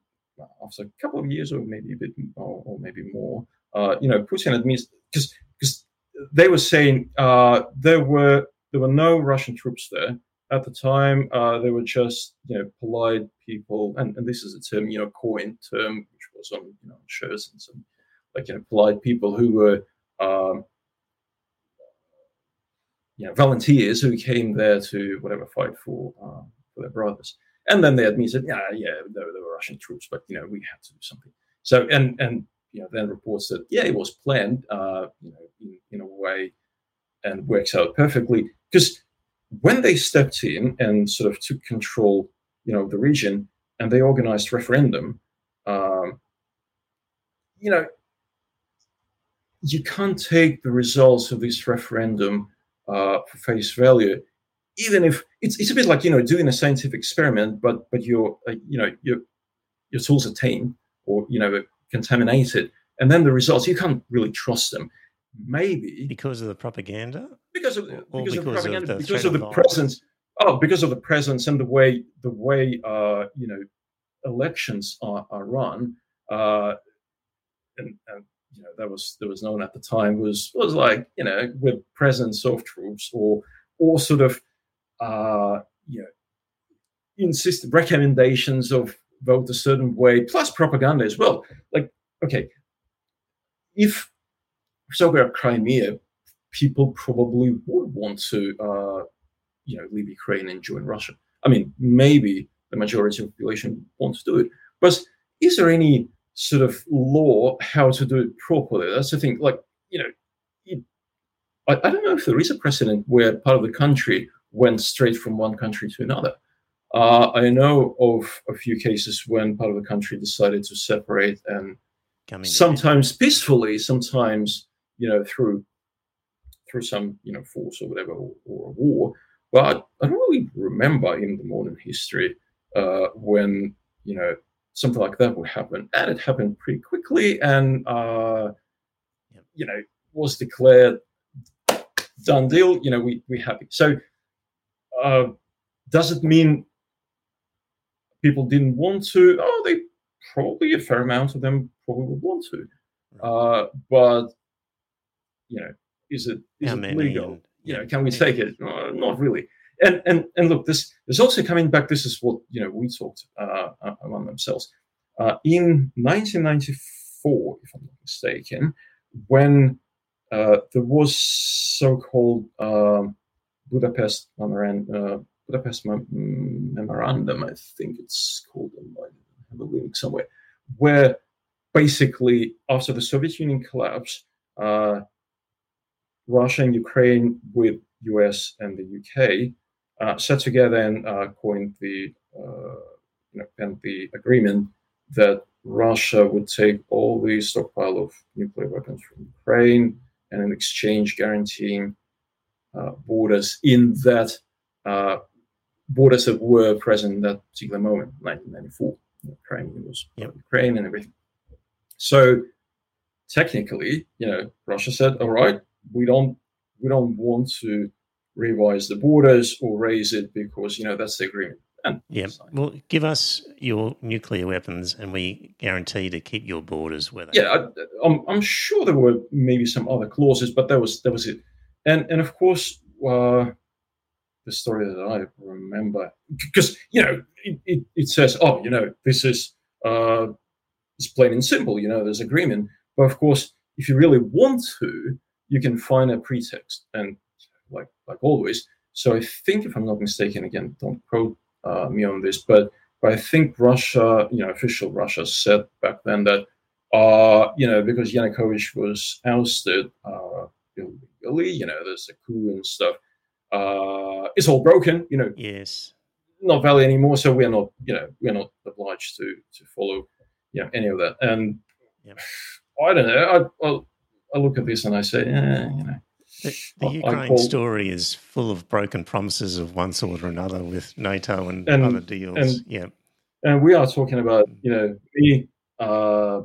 after a couple of years or maybe a bit or, or maybe more, uh, you know, Putin admits because because they were saying uh, there were there were no Russian troops there at the time. Uh, they were just you know polite people, and, and this is a term you know coined term which was on you know shirts and some like you know polite people who were um, you know volunteers who came there to whatever fight for uh, for their brothers. And then they admitted, yeah, yeah, there, there were Russian troops, but you know we had to do something. So and and you know, then reports that yeah, it was planned, uh, you know, in, in a way, and works out perfectly. Because when they stepped in and sort of took control, you know, of the region, and they organized referendum, um, you know, you can't take the results of this referendum uh, for face value, even if it's it's a bit like you know doing a scientific experiment, but but your uh, you know your your tools are tamed or you know contaminated, and then the results you can't really trust them. Maybe because of the propaganda, because of because, because of propaganda, of because of the presence. Oh, because of the presence and the way the way uh, you know elections are, are run, uh, and, and you know that was that was known at the time was was like you know with presence of troops or or sort of uh, you know insist recommendations of vote a certain way plus propaganda as well. Like okay, if so we're Crimea, people probably would want to uh, you know leave Ukraine and join Russia. I mean maybe the majority of the population wants to do it, but is there any sort of law how to do it properly. That's the thing. Like, you know, it, I, I, don't know if there is a precedent where part of the country went straight from one country to another. Uh, I know of a few cases when part of the country decided to separate and Coming sometimes peacefully, sometimes, you know, through through some, you know, force or whatever, or, or a war. But I don't really remember in the modern history uh, when, you know, something like that would happen. And it happened pretty quickly and, uh, you know, was declared done deal. You know, we, we happy. So uh, does it mean people didn't want to? Oh, they probably, a fair amount of them probably would want to. Uh, but, you know, is it, is it legal? And, you know, can we take it? Uh, not really and and and look, this is also coming back. This is what you know we talked uh, uh among themselves uh, in 1994, if I'm not mistaken, when uh, there was so-called um, Budapest memorandum. Uh, Budapest memorandum, I think it's called. I have a link somewhere, where basically after the Soviet Union collapse, uh, Russia and Ukraine with US and the UK uh, sat together and uh, coined the uh, you know, and the agreement that Russia would take all the stockpile of nuclear weapons from Ukraine and in exchange guaranteeing borders in that uh, borders that were present in that particular moment, 1994. Ukraine was. Ukraine and everything. So technically, you know, Russia said, "All right, we don't we don't want to revise the borders or raise it because you know that's the agreement. And yeah, well, give us your nuclear weapons, and we guarantee to keep your borders where they. Yeah, I, I'm, I'm sure there were maybe some other clauses, but that was that was it. And and of course, uh, the story that I remember, because you know, it, it, it, says, oh, you know, this is uh, it's plain and simple. You know, there's agreement, but of course, if you really want to, you can find a pretext, and like like always. So I think, if I'm not mistaken, again, don't quote uh, me on this, but but I think Russia, you know, official Russia said back then that uh, you know because Yanukovych was ousted uh, illegally, you know, there's a coup and stuff. Uh, it's all broken, you know. Yes. Not valid anymore, so we're not, you know, we're not obliged to to follow, you know, any of that. And yep. I don't know. I, I, I look at this and I say, yeah, you know, the, the Ukraine story is full of broken promises of one sort or another with NATO and, and other deals. And, yeah, and we are talking about you know me uh,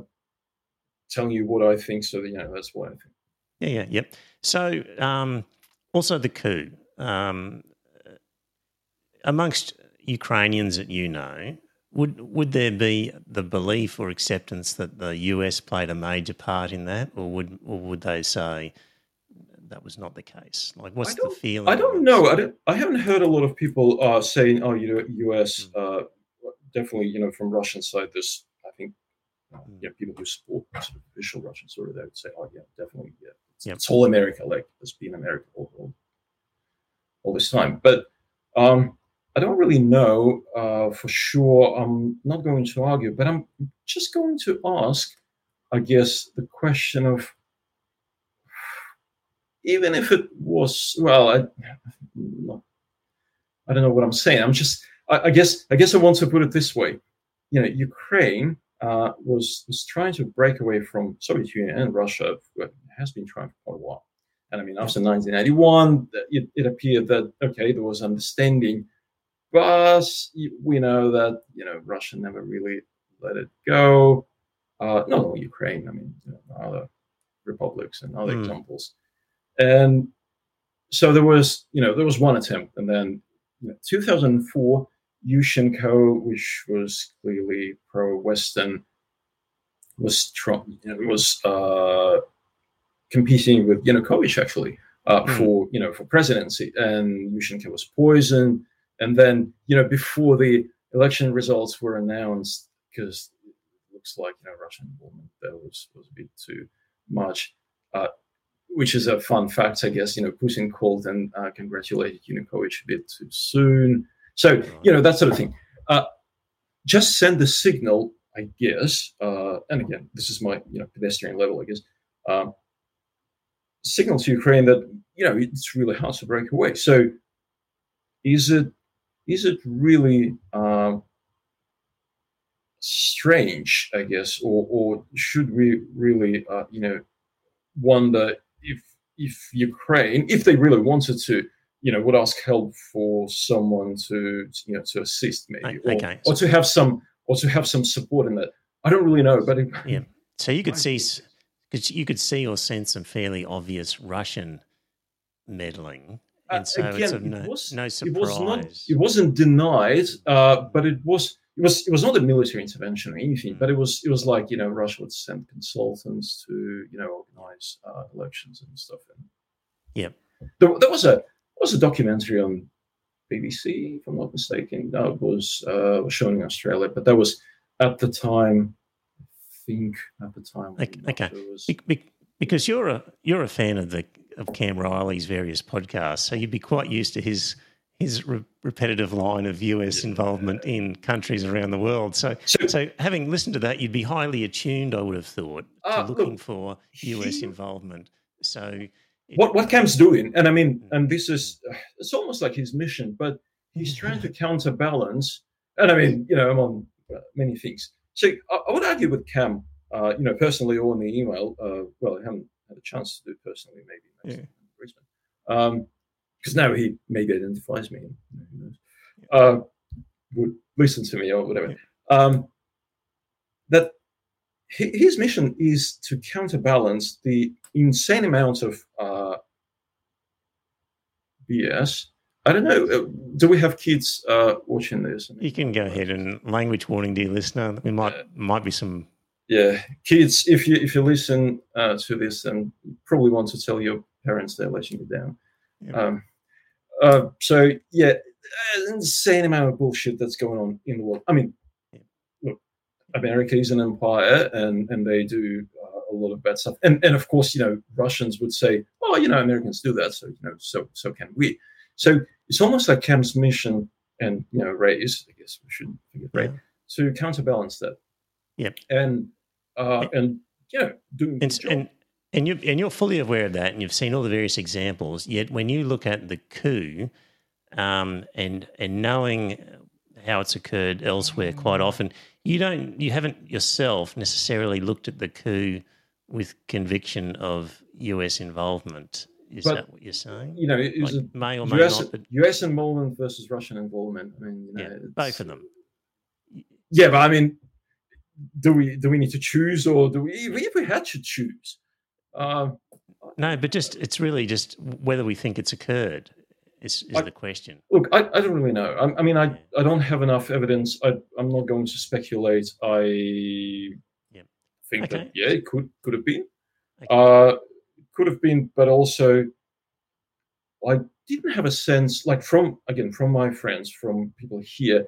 telling you what I think. So that, you know that's what I think. Yeah, yeah, yeah. So um, also the coup um, amongst Ukrainians that you know. Would would there be the belief or acceptance that the US played a major part in that, or would or would they say that was not the case? Like, what's the feeling? I don't know. I, don't, I haven't heard a lot of people uh, saying, "Oh, you know, U.S. Mm. Uh, definitely, you know, from Russian side, this I think, uh, mm. yeah, people who support official Russian sort of, they would say, "Oh, yeah, definitely, yep. it's all America, like it's been America all, all, all this time." But um, I don't really know uh, for sure. I'm not going to argue, but I'm just going to ask, I guess, the question of even if it was well, I, I don't know what I'm saying. I'm just, I, I, guess, I guess I want to put it this way. You know, Ukraine uh, was was trying to break away from Soviet Union and Russia. Has been trying for quite a while. And I mean, after 1981, it, it appeared that okay, there was understanding, but we know that you know Russia never really let it go. Uh, not only Ukraine, I mean, you know, other republics and other mm. examples. And so there was, you know, there was one attempt, and then you know, 2004, Yushchenko, which was clearly pro-Western, was strong. You know, was uh, competing with Yanukovych actually uh, mm. for you know for presidency, and Yushchenko was poisoned. And then you know before the election results were announced, because it looks like you know Russian involvement there was was a bit too much. Uh, which is a fun fact, I guess. You know, Putin called and uh, congratulated Yanukovych a bit too soon. So you know that sort of thing. Uh, just send the signal, I guess. Uh, and again, this is my you know pedestrian level, I guess. Um, signal to Ukraine that you know it's really hard to break away. So is it is it really um, strange, I guess, or or should we really uh, you know wonder if if Ukraine, if they really wanted to, you know, would ask help for someone to you know to assist maybe, okay. or, or to have some or to have some support in that. I don't really know, but it, yeah. So you could see, you could see or sense some fairly obvious Russian meddling, uh, and so again, it's no, was, no surprise. It, was not, it wasn't denied, uh, but it was it was it was not a military intervention or anything, mm. but it was it was like you know Russia would send consultants to you know organize uh, elections and stuff. And yeah, there, there was a was a documentary on BBC, if I'm not mistaken, that was uh, was shown in Australia, but that was at the time. I think at the time. Okay, okay. Was... Be- be- because you're a you're a fan of the of Cam Riley's various podcasts, so you'd be quite used to his his re- repetitive line of US involvement in countries around the world. So, so, so, having listened to that, you'd be highly attuned, I would have thought, to uh, looking look, for US he, involvement. So, what what Cam's doing, and I mean, and this is it's almost like his mission, but he's trying to counterbalance. And I mean, you know, among uh, many things. So I, I, would argue with Cam, uh, you know, personally or in the email. Uh, well, I haven't had a chance to do it personally, maybe. Yeah. Brisbane. Um, because now he maybe identifies me, uh, would listen to me or whatever. Um, that his mission is to counterbalance the insane amount of uh, BS. I don't know. Uh, do we have kids uh, watching this? You can go ahead and language warning, dear listener. We might might be some. Yeah, kids. If you if you listen uh, to this, then probably want to tell your parents they're letting you down. Yeah. Um, uh, so yeah, insane amount of bullshit that's going on in the world. I mean, look, America is an empire, and and they do uh, a lot of bad stuff. And and of course, you know, Russians would say, oh, you know, Americans do that, so you know, so so can we. So it's almost like Cam's mission, and you know, Ray's. I guess we shouldn't forget Ray yeah. to counterbalance that. Yeah. And uh, and yeah, doing and, and and you and you're fully aware of that, and you've seen all the various examples. Yet, when you look at the coup, um, and and knowing how it's occurred elsewhere, quite often you don't, you haven't yourself necessarily looked at the coup with conviction of U.S. involvement. Is but, that what you're saying? You know, it like may or may US, not. But, US involvement versus Russian involvement. I mean, you know, yeah, both of them. Yeah, but I mean, do we do we need to choose, or do we if we had to choose? Uh, no, but just it's really just whether we think it's occurred is, is I, the question. Look, I, I don't really know. I, I mean, I, I don't have enough evidence. I, I'm not going to speculate. I. think okay. that yeah, it could could have been, okay. uh, could have been, but also I didn't have a sense like from again from my friends, from people here.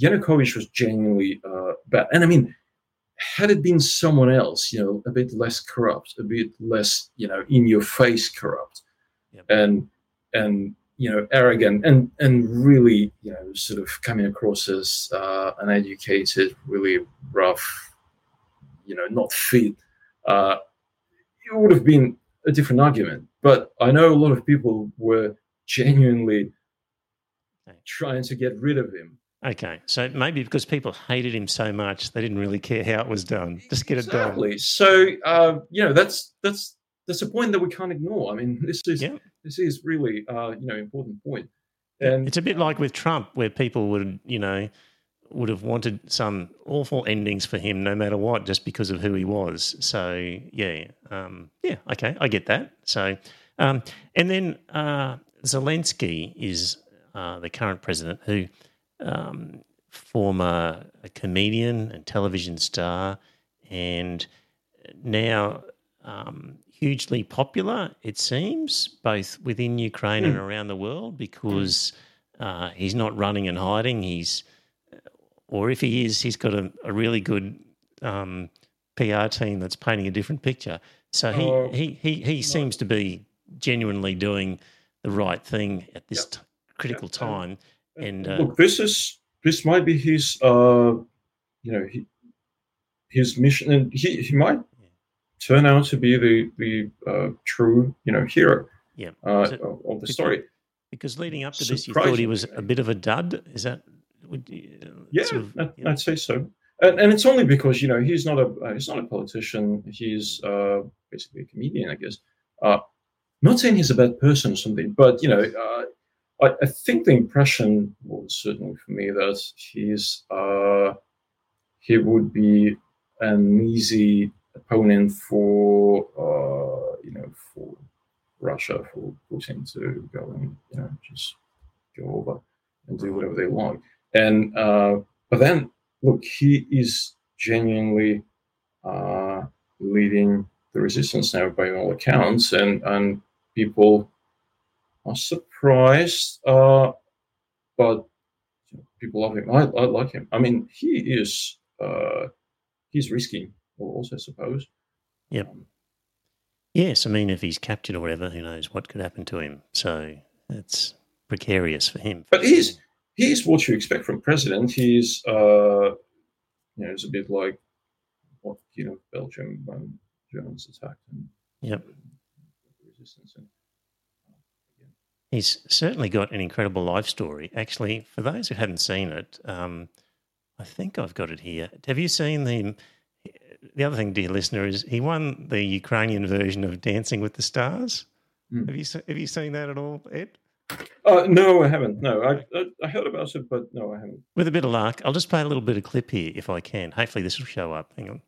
Yanukovych was genuinely uh, bad, and I mean had it been someone else, you know, a bit less corrupt, a bit less, you know, in your face corrupt, yep. and and you know, arrogant, and and really, you know, sort of coming across as uh, uneducated, really rough, you know, not fit, uh, it would have been a different argument. But I know a lot of people were genuinely trying to get rid of him Okay, so maybe because people hated him so much, they didn't really care how it was done. Just get exactly. it done. So uh, you know that's that's that's a point that we can't ignore. I mean, this is yeah. this is really uh, you know important point. And it's a bit like with Trump, where people would you know would have wanted some awful endings for him, no matter what, just because of who he was. So yeah, um, yeah, okay, I get that. So um, and then uh, Zelensky is uh, the current president, who um, former a comedian and television star, and now um, hugely popular, it seems, both within Ukraine mm. and hmm. around the world, because uh, he's not running and hiding. He's, or if he is, he's got a, a really good um, PR team that's painting a different picture. So he, uh, he, he, he seems to be genuinely doing the right thing at this yep. t- critical yep. time. And uh, look, this is this might be his, uh, you know, he, his mission, and he, he might turn out to be the the uh, true you know hero yeah. uh, it, of the story. Because leading up to this, you thought he was a bit of a dud. Is that? Would you, uh, yeah, sort of, I'd, I'd, say so. And, and, it's only because you know he's not a uh, he's not a politician. He's uh, basically a comedian, I guess. Uh, not saying he's a bad person or something, but you know, uh, I, I, think the impression was certainly for me that he's he would be an easy opponent for uh, you know for Russia for Putin to go and you know just go over and do whatever they want. And uh, but then look, he is genuinely uh, leading the resistance now by all accounts, and and people are surprised, uh, but people love him. I, I like him. I mean, he is uh, he's risking also I suppose. Yep. Um, yes, I mean, if he's captured or whatever, who knows what could happen to him? So it's precarious for him. But he's he's what you expect from president. He's uh, you know, it's a bit like what you know Belgium when Germans attacked and yep. resistance and uh, He's certainly got an incredible life story. Actually, for those who haven't seen it, um, I think I've got it here. Have you seen the the other thing, dear listener, is he won the Ukrainian version of Dancing with the Stars. Mm. Have you have you seen that at all, Ed? Uh, no, I haven't. No, I, I, I heard about it, but no, I haven't. With a bit of luck, I'll just play a little bit of clip here if I can. Hopefully, this will show up. Hang on.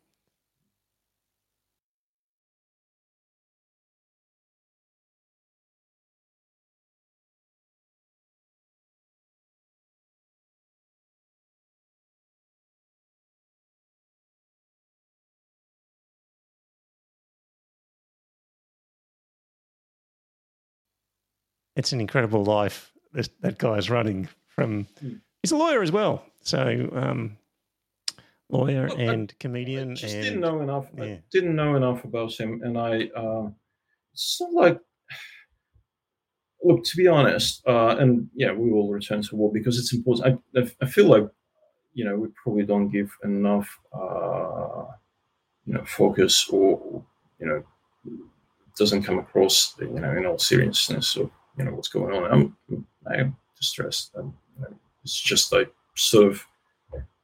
It's an incredible life that, that guy's running from. He's a lawyer as well, so um, lawyer well, and I, comedian. I just and, didn't know enough. Yeah. I didn't know enough about him, and I. Uh, it's not like. Look, to be honest, uh, and yeah, we will return to war because it's important. I, I feel like, you know, we probably don't give enough, uh, you know, focus or, you know, doesn't come across, you know, in all seriousness of you know what's going on. I'm I am distressed. And, you know, it's just like sort of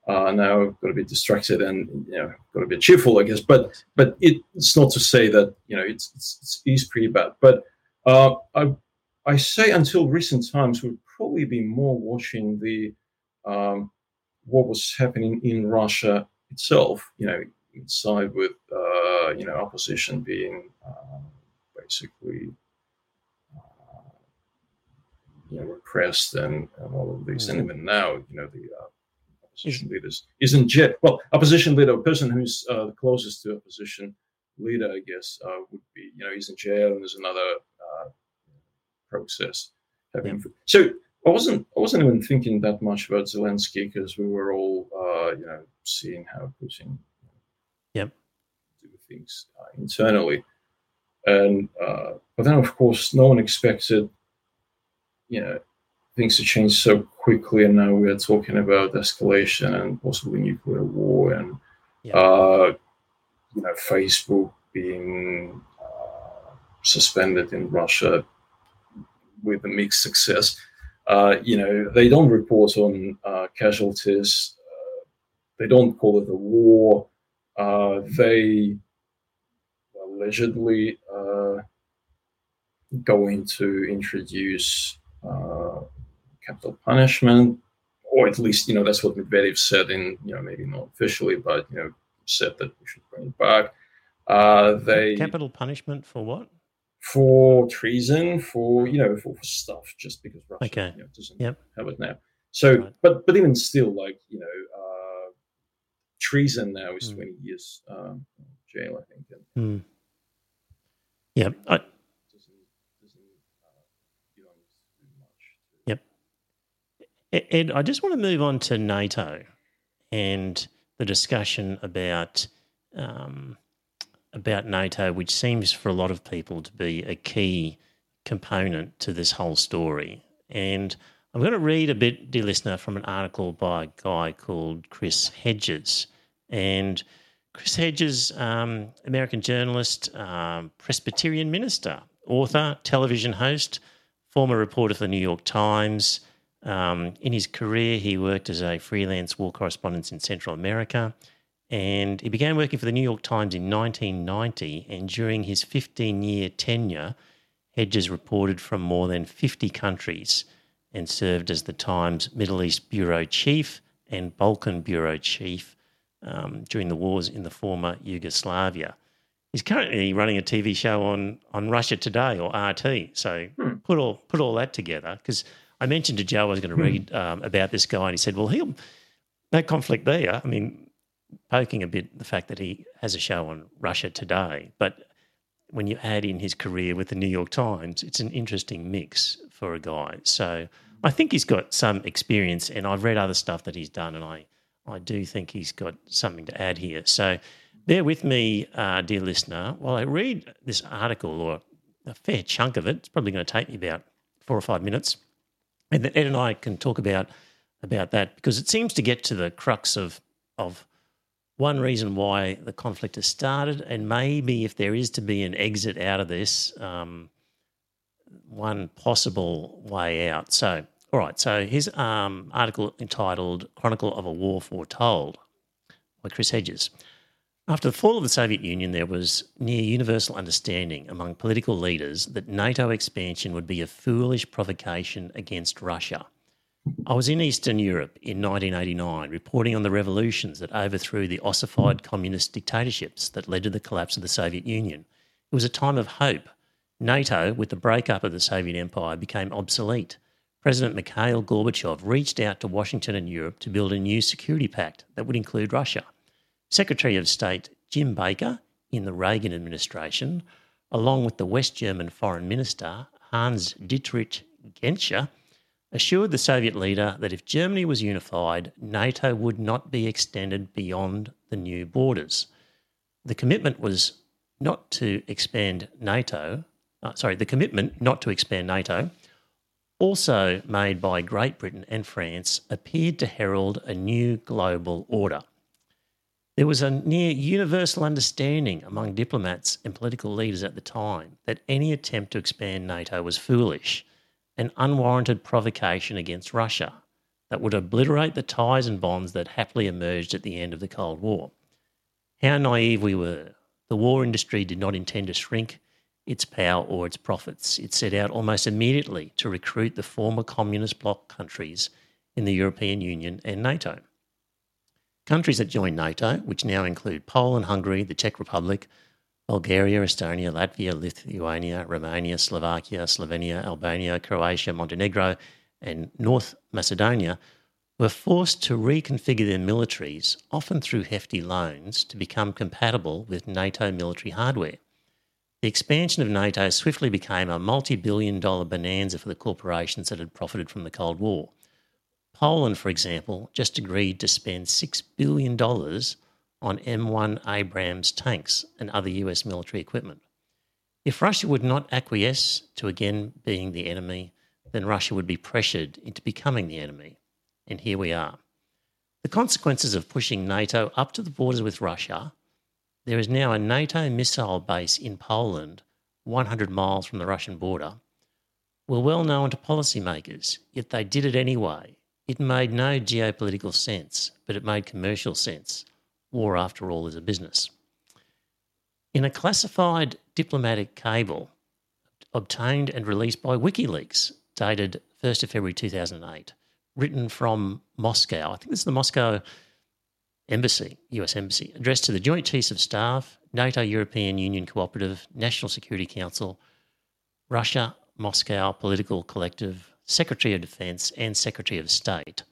uh, now I've got to be distracted and you know got to be cheerful, I guess. But but it, it's not to say that you know it's it's, it's pretty bad. But uh, I I say until recent times we've probably been more watching the um, what was happening in Russia itself. You know, inside with uh, you know opposition being uh, basically you know, repressed and, and all of these. Mm-hmm. And even now, you know, the uh, opposition leaders isn't yet, well, opposition leader, a person who's uh, the closest to opposition leader, I guess, uh, would be, you know, he's in jail and there's another uh, process having. Yeah. So I wasn't, I wasn't even thinking that much about Zelensky because we were all, uh, you know, seeing how Putin yep. do things uh, internally. And, but then, of course, no one expected you know things have changed so quickly, and now we are talking about escalation and possibly nuclear war, and yeah. uh, you know Facebook being uh, suspended in Russia with a mixed success. Uh, you know they don't report on uh, casualties. Uh, they don't call it a war. Uh, they allegedly going to introduce uh, capital punishment, or at least you know that's what Medvedev said in you know maybe not officially, but you know said that we should bring it back. Uh, they capital punishment for what? For treason, for you know, for, for stuff, just because Russia okay. you know, doesn't yep. have it now. So, right. but but even still, like you know, uh, treason now is mm. twenty years um, jail, I think. And, mm. Yeah, I, Ed, I just want to move on to NATO and the discussion about um, about NATO, which seems for a lot of people to be a key component to this whole story. And I'm going to read a bit, dear listener, from an article by a guy called Chris Hedges. And Chris Hedges, um, American journalist, um, Presbyterian minister, author, television host, former reporter for the New York Times. Um, in his career, he worked as a freelance war correspondent in Central America, and he began working for the New York Times in 1990. And during his 15 year tenure, Hedges reported from more than 50 countries and served as the Times Middle East bureau chief and Balkan bureau chief um, during the wars in the former Yugoslavia. He's currently running a TV show on on Russia Today or RT. So hmm. put all put all that together because I mentioned to Joe I was going to hmm. read um, about this guy, and he said, "Well, he'll no conflict there." I mean, poking a bit the fact that he has a show on Russia Today, but when you add in his career with the New York Times, it's an interesting mix for a guy. So I think he's got some experience, and I've read other stuff that he's done, and I I do think he's got something to add here. So bear with me, uh, dear listener, while I read this article or a fair chunk of it. It's probably going to take me about four or five minutes and Ed and I can talk about about that because it seems to get to the crux of of one reason why the conflict has started, and maybe if there is to be an exit out of this, um, one possible way out. So, all right. So his um, article entitled "Chronicle of a War Foretold" by Chris Hedges. After the fall of the Soviet Union, there was near universal understanding among political leaders that NATO expansion would be a foolish provocation against Russia. I was in Eastern Europe in 1989 reporting on the revolutions that overthrew the ossified communist dictatorships that led to the collapse of the Soviet Union. It was a time of hope. NATO, with the breakup of the Soviet Empire, became obsolete. President Mikhail Gorbachev reached out to Washington and Europe to build a new security pact that would include Russia. Secretary of State Jim Baker in the Reagan administration, along with the West German Foreign Minister Hans Dietrich Genscher, assured the Soviet leader that if Germany was unified, NATO would not be extended beyond the new borders. The commitment was not to expand NATO, uh, sorry, the commitment not to expand NATO, also made by Great Britain and France, appeared to herald a new global order. There was a near universal understanding among diplomats and political leaders at the time that any attempt to expand NATO was foolish, an unwarranted provocation against Russia that would obliterate the ties and bonds that happily emerged at the end of the Cold War. How naive we were. The war industry did not intend to shrink its power or its profits. It set out almost immediately to recruit the former communist bloc countries in the European Union and NATO. Countries that joined NATO, which now include Poland, Hungary, the Czech Republic, Bulgaria, Estonia, Latvia, Lithuania, Romania, Slovakia, Slovenia, Albania, Croatia, Montenegro, and North Macedonia, were forced to reconfigure their militaries, often through hefty loans, to become compatible with NATO military hardware. The expansion of NATO swiftly became a multi billion dollar bonanza for the corporations that had profited from the Cold War. Poland, for example, just agreed to spend $6 billion on M1 Abrams tanks and other US military equipment. If Russia would not acquiesce to again being the enemy, then Russia would be pressured into becoming the enemy. And here we are. The consequences of pushing NATO up to the borders with Russia there is now a NATO missile base in Poland, 100 miles from the Russian border, were well known to policymakers, yet they did it anyway it made no geopolitical sense, but it made commercial sense. War, after all, is a business. In a classified diplomatic cable obtained and released by WikiLeaks, dated 1st of February 2008, written from Moscow. I think this is the Moscow Embassy, US Embassy, addressed to the Joint Chiefs of Staff, NATO European Union Cooperative, National Security Council, Russia, Moscow Political Collective, Secretary of Defense, and Secretary of State.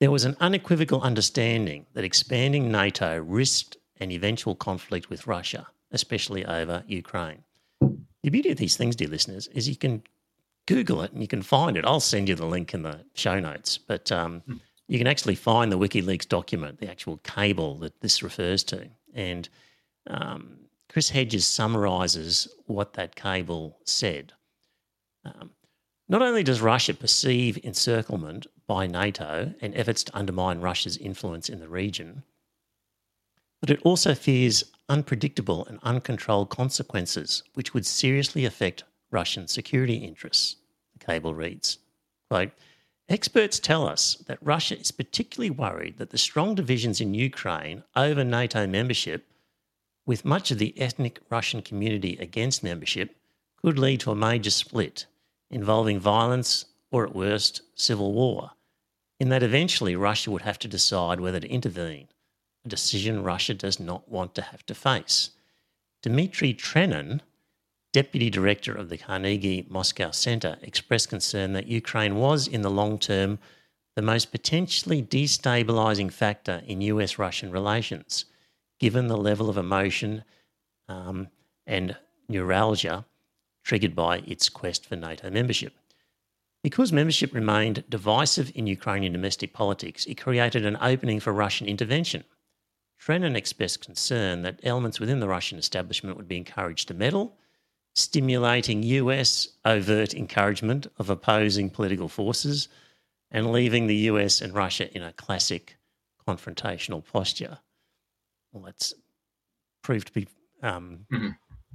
There was an unequivocal understanding that expanding NATO risked an eventual conflict with Russia, especially over Ukraine. The beauty of these things, dear listeners, is you can Google it and you can find it. I'll send you the link in the show notes, but um, you can actually find the WikiLeaks document, the actual cable that this refers to. And um, Chris Hedges summarizes what that cable said. Um, not only does Russia perceive encirclement by NATO and efforts to undermine Russia's influence in the region, but it also fears unpredictable and uncontrolled consequences which would seriously affect Russian security interests, the cable reads. Quote, Experts tell us that Russia is particularly worried that the strong divisions in Ukraine over NATO membership, with much of the ethnic Russian community against membership, could lead to a major split involving violence or, at worst, civil war, in that eventually Russia would have to decide whether to intervene a decision Russia does not want to have to face. Dmitry Trenin, deputy director of the Carnegie Moscow Center, expressed concern that Ukraine was, in the long term, the most potentially destabilizing factor in US Russian relations, given the level of emotion um, and neuralgia triggered by its quest for NATO membership. Because membership remained divisive in Ukrainian domestic politics, it created an opening for Russian intervention. Trenin expressed concern that elements within the Russian establishment would be encouraged to meddle, stimulating US overt encouragement of opposing political forces and leaving the US and Russia in a classic confrontational posture. Well, that's proved to be um, mm-hmm.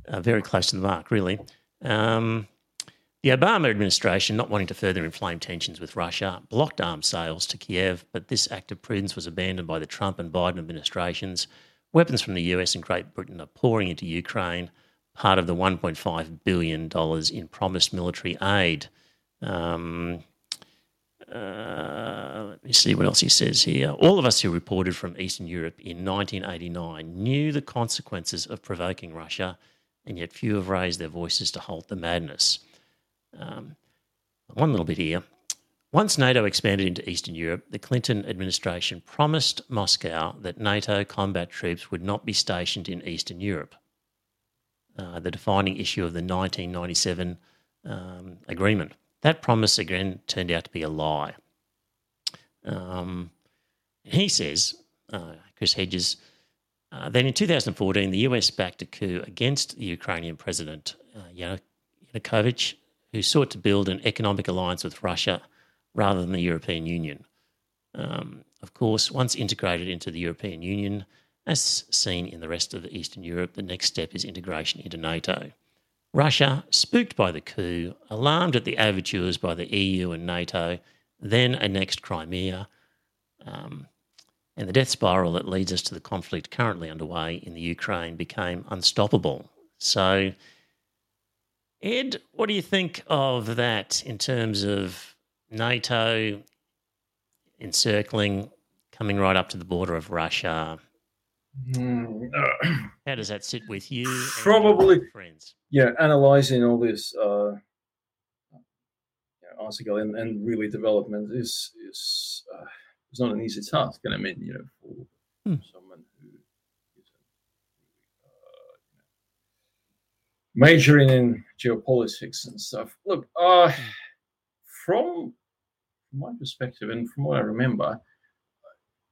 uh, very close to the mark, really. Um, the Obama administration, not wanting to further inflame tensions with Russia, blocked arms sales to Kiev, but this act of prudence was abandoned by the Trump and Biden administrations. Weapons from the US and Great Britain are pouring into Ukraine, part of the $1.5 billion in promised military aid. Um, uh, let me see what else he says here. All of us who reported from Eastern Europe in 1989 knew the consequences of provoking Russia, and yet few have raised their voices to halt the madness. Um, one little bit here. Once NATO expanded into Eastern Europe, the Clinton administration promised Moscow that NATO combat troops would not be stationed in Eastern Europe. Uh, the defining issue of the 1997 um, agreement. That promise again turned out to be a lie. Um, he says, uh, Chris Hedges, uh, that in 2014 the US backed a coup against the Ukrainian president uh, Yanukovych who sought to build an economic alliance with Russia rather than the European Union. Um, of course, once integrated into the European Union, as seen in the rest of Eastern Europe, the next step is integration into NATO. Russia, spooked by the coup, alarmed at the overtures by the EU and NATO, then annexed Crimea, um, and the death spiral that leads us to the conflict currently underway in the Ukraine became unstoppable. So, Ed, what do you think of that in terms of NATO encircling, coming right up to the border of Russia? Mm, uh, How does that sit with you? Probably, friends. Yeah, analyzing all this uh, article and, and really development is is uh, is not an easy task, and I mean, you know, for hmm. someone majoring in geopolitics and stuff. Look, uh, from my perspective and from what I remember,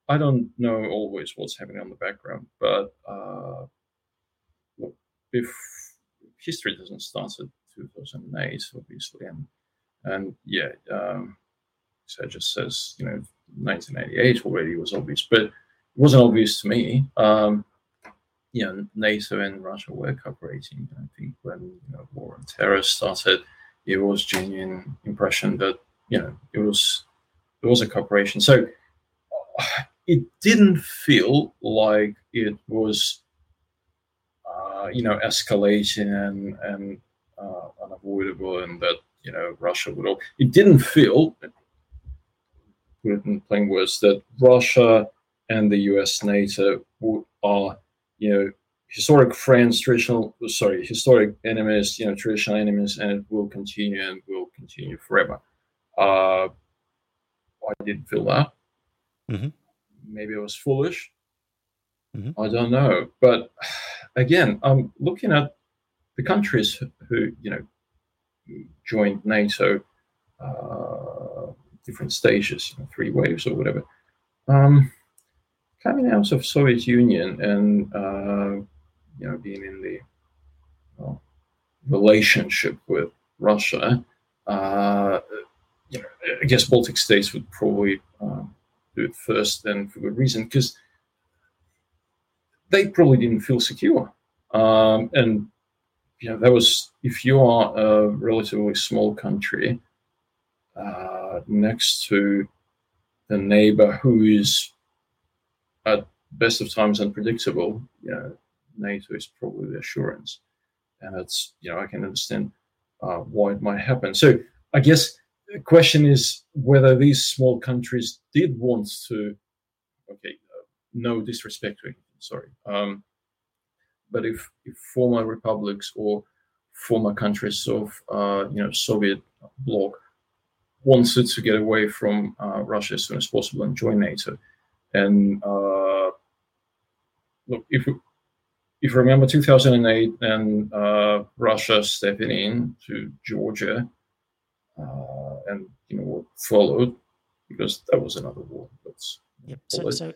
I don't know always what's happening on the background, but uh, look, if history doesn't start at 2008, obviously, and and yeah, um, so it just says you know 1988 already was obvious, but it wasn't obvious to me. Um, you know, NATO and Russia were cooperating. I think when you know, war on terror started, it was genuine impression that you know it was there was a cooperation. So it didn't feel like it was uh, you know escalating and and uh, unavoidable and that you know Russia would all. It didn't feel, put it in plain words, that Russia and the U.S. NATO are you know historic friends, traditional sorry historic enemies, you know traditional enemies, and it will continue and will continue forever. Uh, I didn't feel that. Mm-hmm. Maybe I was foolish. Mm-hmm. I don't know, but again, I'm looking at the countries who you know joined NATO, uh, different stages, you know, three waves or whatever. Um, coming out of Soviet Union and uh, you know being in the well, relationship with Russia, uh, you know, I guess Baltic states would probably uh, do it first, and for good reason, because they probably didn't feel secure. Um, and you know, that was if you are a relatively small country uh, next to the neighbor who is at best of times unpredictable, you know, NATO is probably the assurance, and that's you know I can understand uh, why it might happen. So I guess the question is whether these small countries did want to. Okay, uh, no disrespect to anything. Sorry, um, but if, if former republics or former countries of uh, you know Soviet bloc wanted to get away from uh, Russia as soon as possible and join NATO, and uh, look if if you remember 2008 and uh, Russia stepping in to Georgia, uh, and you know what followed because that was another war. That's yep. So, so,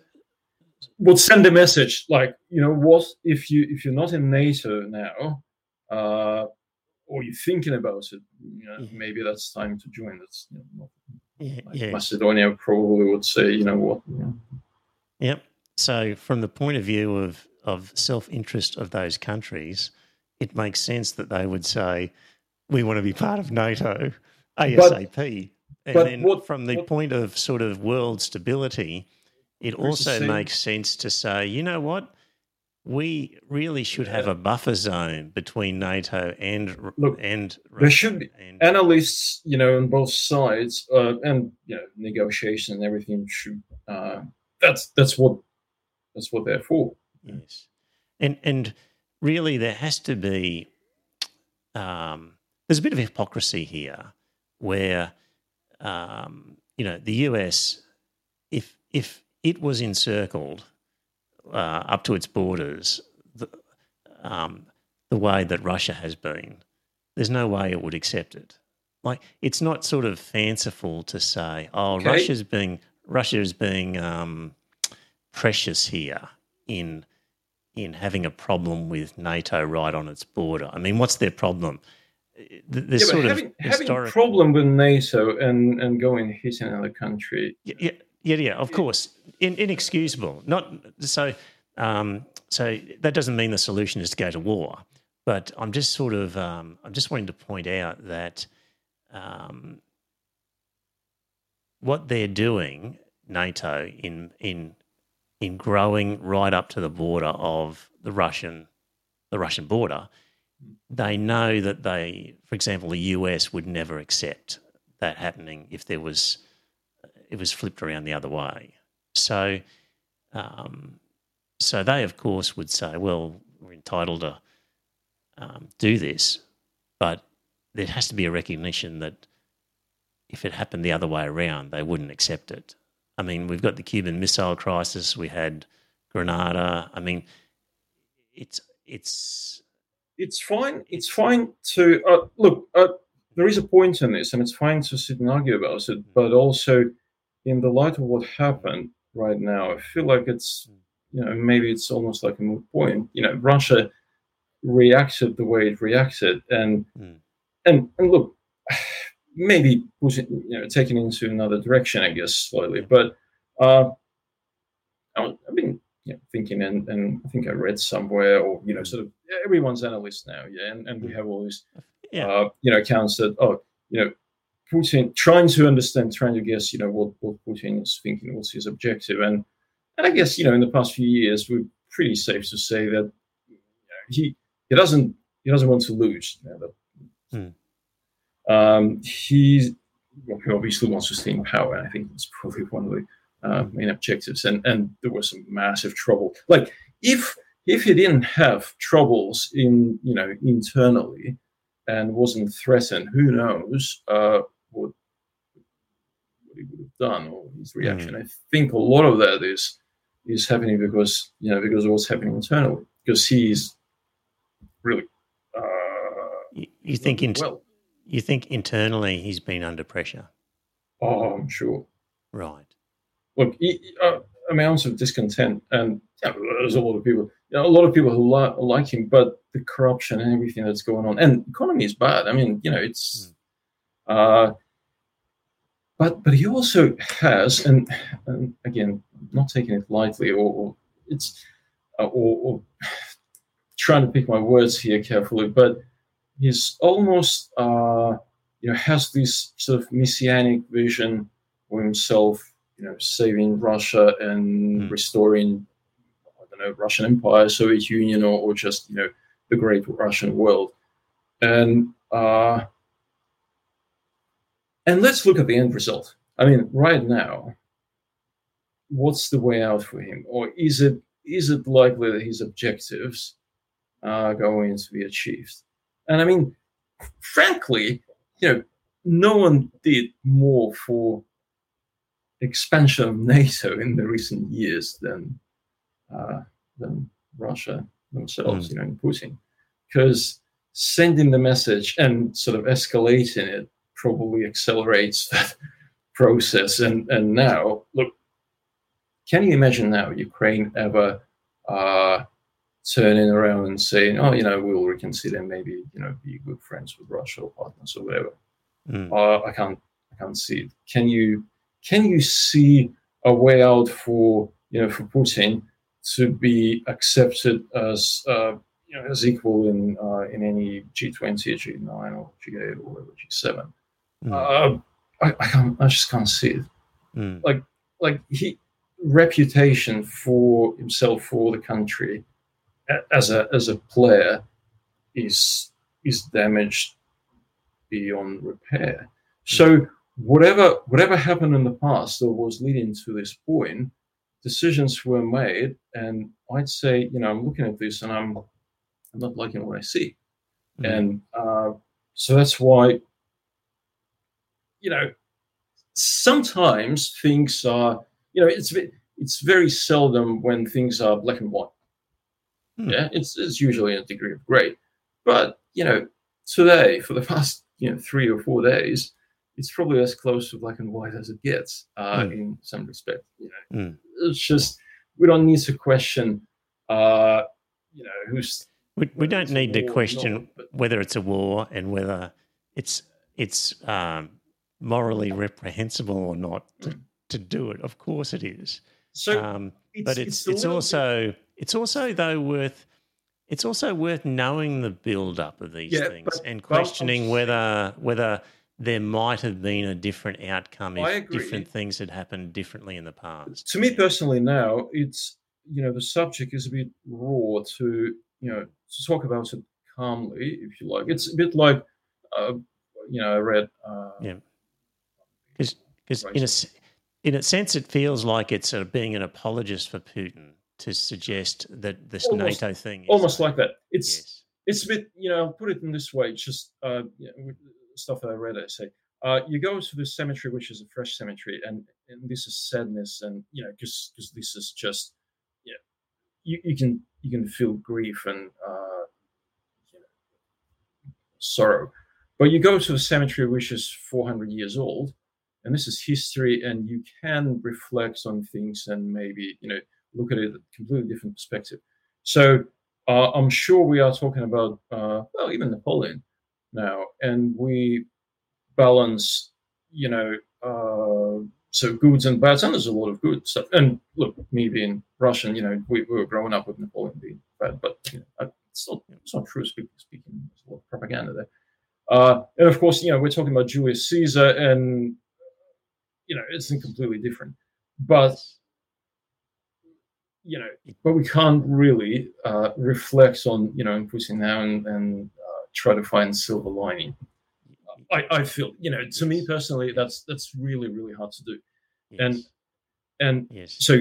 would send a message like you know what if you if you're not in NATO now, uh, or you're thinking about it, you know, mm-hmm. maybe that's time to join. That's you know, yeah, like yeah. Macedonia probably would say, you know what. Know. Yep. So from the point of view of of self interest of those countries, it makes sense that they would say, "We want to be part of NATO ASAP." But, and then what, from the what, point of sort of world stability, it also makes sense to say, you know what? We really should have a buffer zone between NATO and Look, and there should be and, analysts, you know, on both sides, uh, and you know, negotiation and everything should. Uh, that's that's what that's what they're for. Yes, and and really, there has to be. Um, there's a bit of hypocrisy here, where um, you know the US, if if it was encircled uh, up to its borders the, um, the way that Russia has been. There's no way it would accept it. Like it's not sort of fanciful to say, "Oh, okay. Russia's being Russia is being um, precious here in in having a problem with NATO right on its border." I mean, what's their problem? There's yeah, sort having, of having a problem with NATO and and going and hit another country. Yeah, yeah, yeah, yeah, of course, In, inexcusable. Not so. Um, so that doesn't mean the solution is to go to war, but I'm just sort of um, I'm just wanting to point out that um, what they're doing, NATO, in in in growing right up to the border of the Russian the Russian border, they know that they, for example, the US would never accept that happening if there was it was flipped around the other way. So, um, so they, of course, would say, well, we're entitled to um, do this, but there has to be a recognition that if it happened the other way around, they wouldn't accept it. I mean, we've got the Cuban Missile Crisis, we had Grenada. I mean, it's it's it's fine. It's fine to uh, look. Uh, there is a point in this, and it's fine to sit and argue about it. But also, in the light of what happened right now, I feel like it's, you know, maybe it's almost like a moot point. You know, Russia reacted the way it reacted, and mm. and and look, maybe pushing, you know, taking into another direction, I guess, slightly. But uh, I've been you know, thinking, and, and I think I read somewhere, or you know, sort of everyone's analyst now, yeah, and, and we hmm. have all these, yeah. uh, you know, accounts that oh, you know, Putin, trying to understand, trying to guess, you know, what, what Putin is thinking, what's his objective. And, and I guess, you know, in the past few years, we're pretty safe to say that he, he doesn't, he doesn't want to lose. You know, that Mm. Um, he, obviously wants to stay in power. I think that's probably one of the uh, main objectives. And and there was some massive trouble. Like if if he didn't have troubles in you know internally and wasn't threatened, who knows uh, what what he would have done or his reaction. Mm. I think a lot of that is is happening because you know because of what's happening internally because he's really. Uh, you, you think in, well. You think internally he's been under pressure. Oh, I'm sure. Right. Look, he, uh, amounts of discontent, and yeah, there's a lot of people. You know, a lot of people who li- like him, but the corruption and everything that's going on, and economy is bad. I mean, you know, it's. Mm. Uh, but but he also has, and, and again, not taking it lightly, or, or it's, uh, or, or trying to pick my words here carefully, but he's almost uh, you know has this sort of messianic vision for himself, you know, saving Russia and mm. restoring I don't know Russian Empire, Soviet Union, or, or just you know the great Russian world, and uh, and let's look at the end result. I mean, right now, what's the way out for him, or is it is it likely that his objectives are going to be achieved? And I mean, frankly, you know, no one did more for expansion of NATO in the recent years than uh, than Russia themselves, mm. you know, and Putin, because sending the message and sort of escalating it probably accelerates that process. And and now, look, can you imagine now Ukraine ever uh, turning around and saying, "Oh, you know, we'll reconsider, maybe you know, be good friends with Russia or partners or whatever." Mm. Uh, I can't, I can't see it. Can you, can you see a way out for you know for Putin to be accepted as uh, you know as equal in uh, in any G20, G9, or G8 or whatever G7? Mm. Uh, I, I, can't, I just can't see it. Mm. Like, like he reputation for himself for the country as a as a player is is damaged beyond repair. So whatever whatever happened in the past or was leading to this point, decisions were made, and I'd say, you know, I'm looking at this and I'm I'm not liking what I see, mm-hmm. and uh, so that's why, you know, sometimes things are, you know, it's it's very seldom when things are black and white. Hmm. Yeah, it's, it's usually a degree of gray. But, you know, today, for the past, you know, three or four days, it's probably as close to black and white as it gets uh, hmm. in some respect. You know, hmm. it's just, we don't need to question, uh, you know, who's. We, we don't need to question not, but, whether it's a war and whether it's it's um, morally reprehensible or not to, to do it. Of course it is. So, um, it's, but it's it's, it's also it's also though worth it's also worth knowing the build up of these yeah, things but, and questioning whether whether there might have been a different outcome if different things had happened differently in the past. To me personally, now it's you know the subject is a bit raw to you know to talk about it calmly, if you like. It's a bit like uh, you know I read uh, yeah because in a in a sense, it feels like it's sort of being an apologist for Putin to suggest that this almost, NATO thing is almost like that. It's yes. it's a bit you know. I'll put it in this way. It's just uh, stuff that I read. I say uh, you go to the cemetery, which is a fresh cemetery, and, and this is sadness, and you know, because because this is just yeah, you, you can you can feel grief and uh, you know, sorrow, but you go to a cemetery which is 400 years old and this is history and you can reflect on things and maybe you know look at it a completely different perspective. So uh, i'm sure we are talking about uh, well even napoleon now and we balance you know uh, so goods and bads and there's a lot of good stuff. And look me being russian you know we, we were growing up with napoleon being bad but you know, it's not it's not true. Speaking speaking there's a lot of propaganda there. Uh, and of course, you know, we're talking about Julius Caesar and you know, it's completely different. But you know, but we can't really uh, reflect on you know Putin now and, and uh, try to find silver lining I, I feel you know to me personally that's that's really really hard to do yes. and and yes. so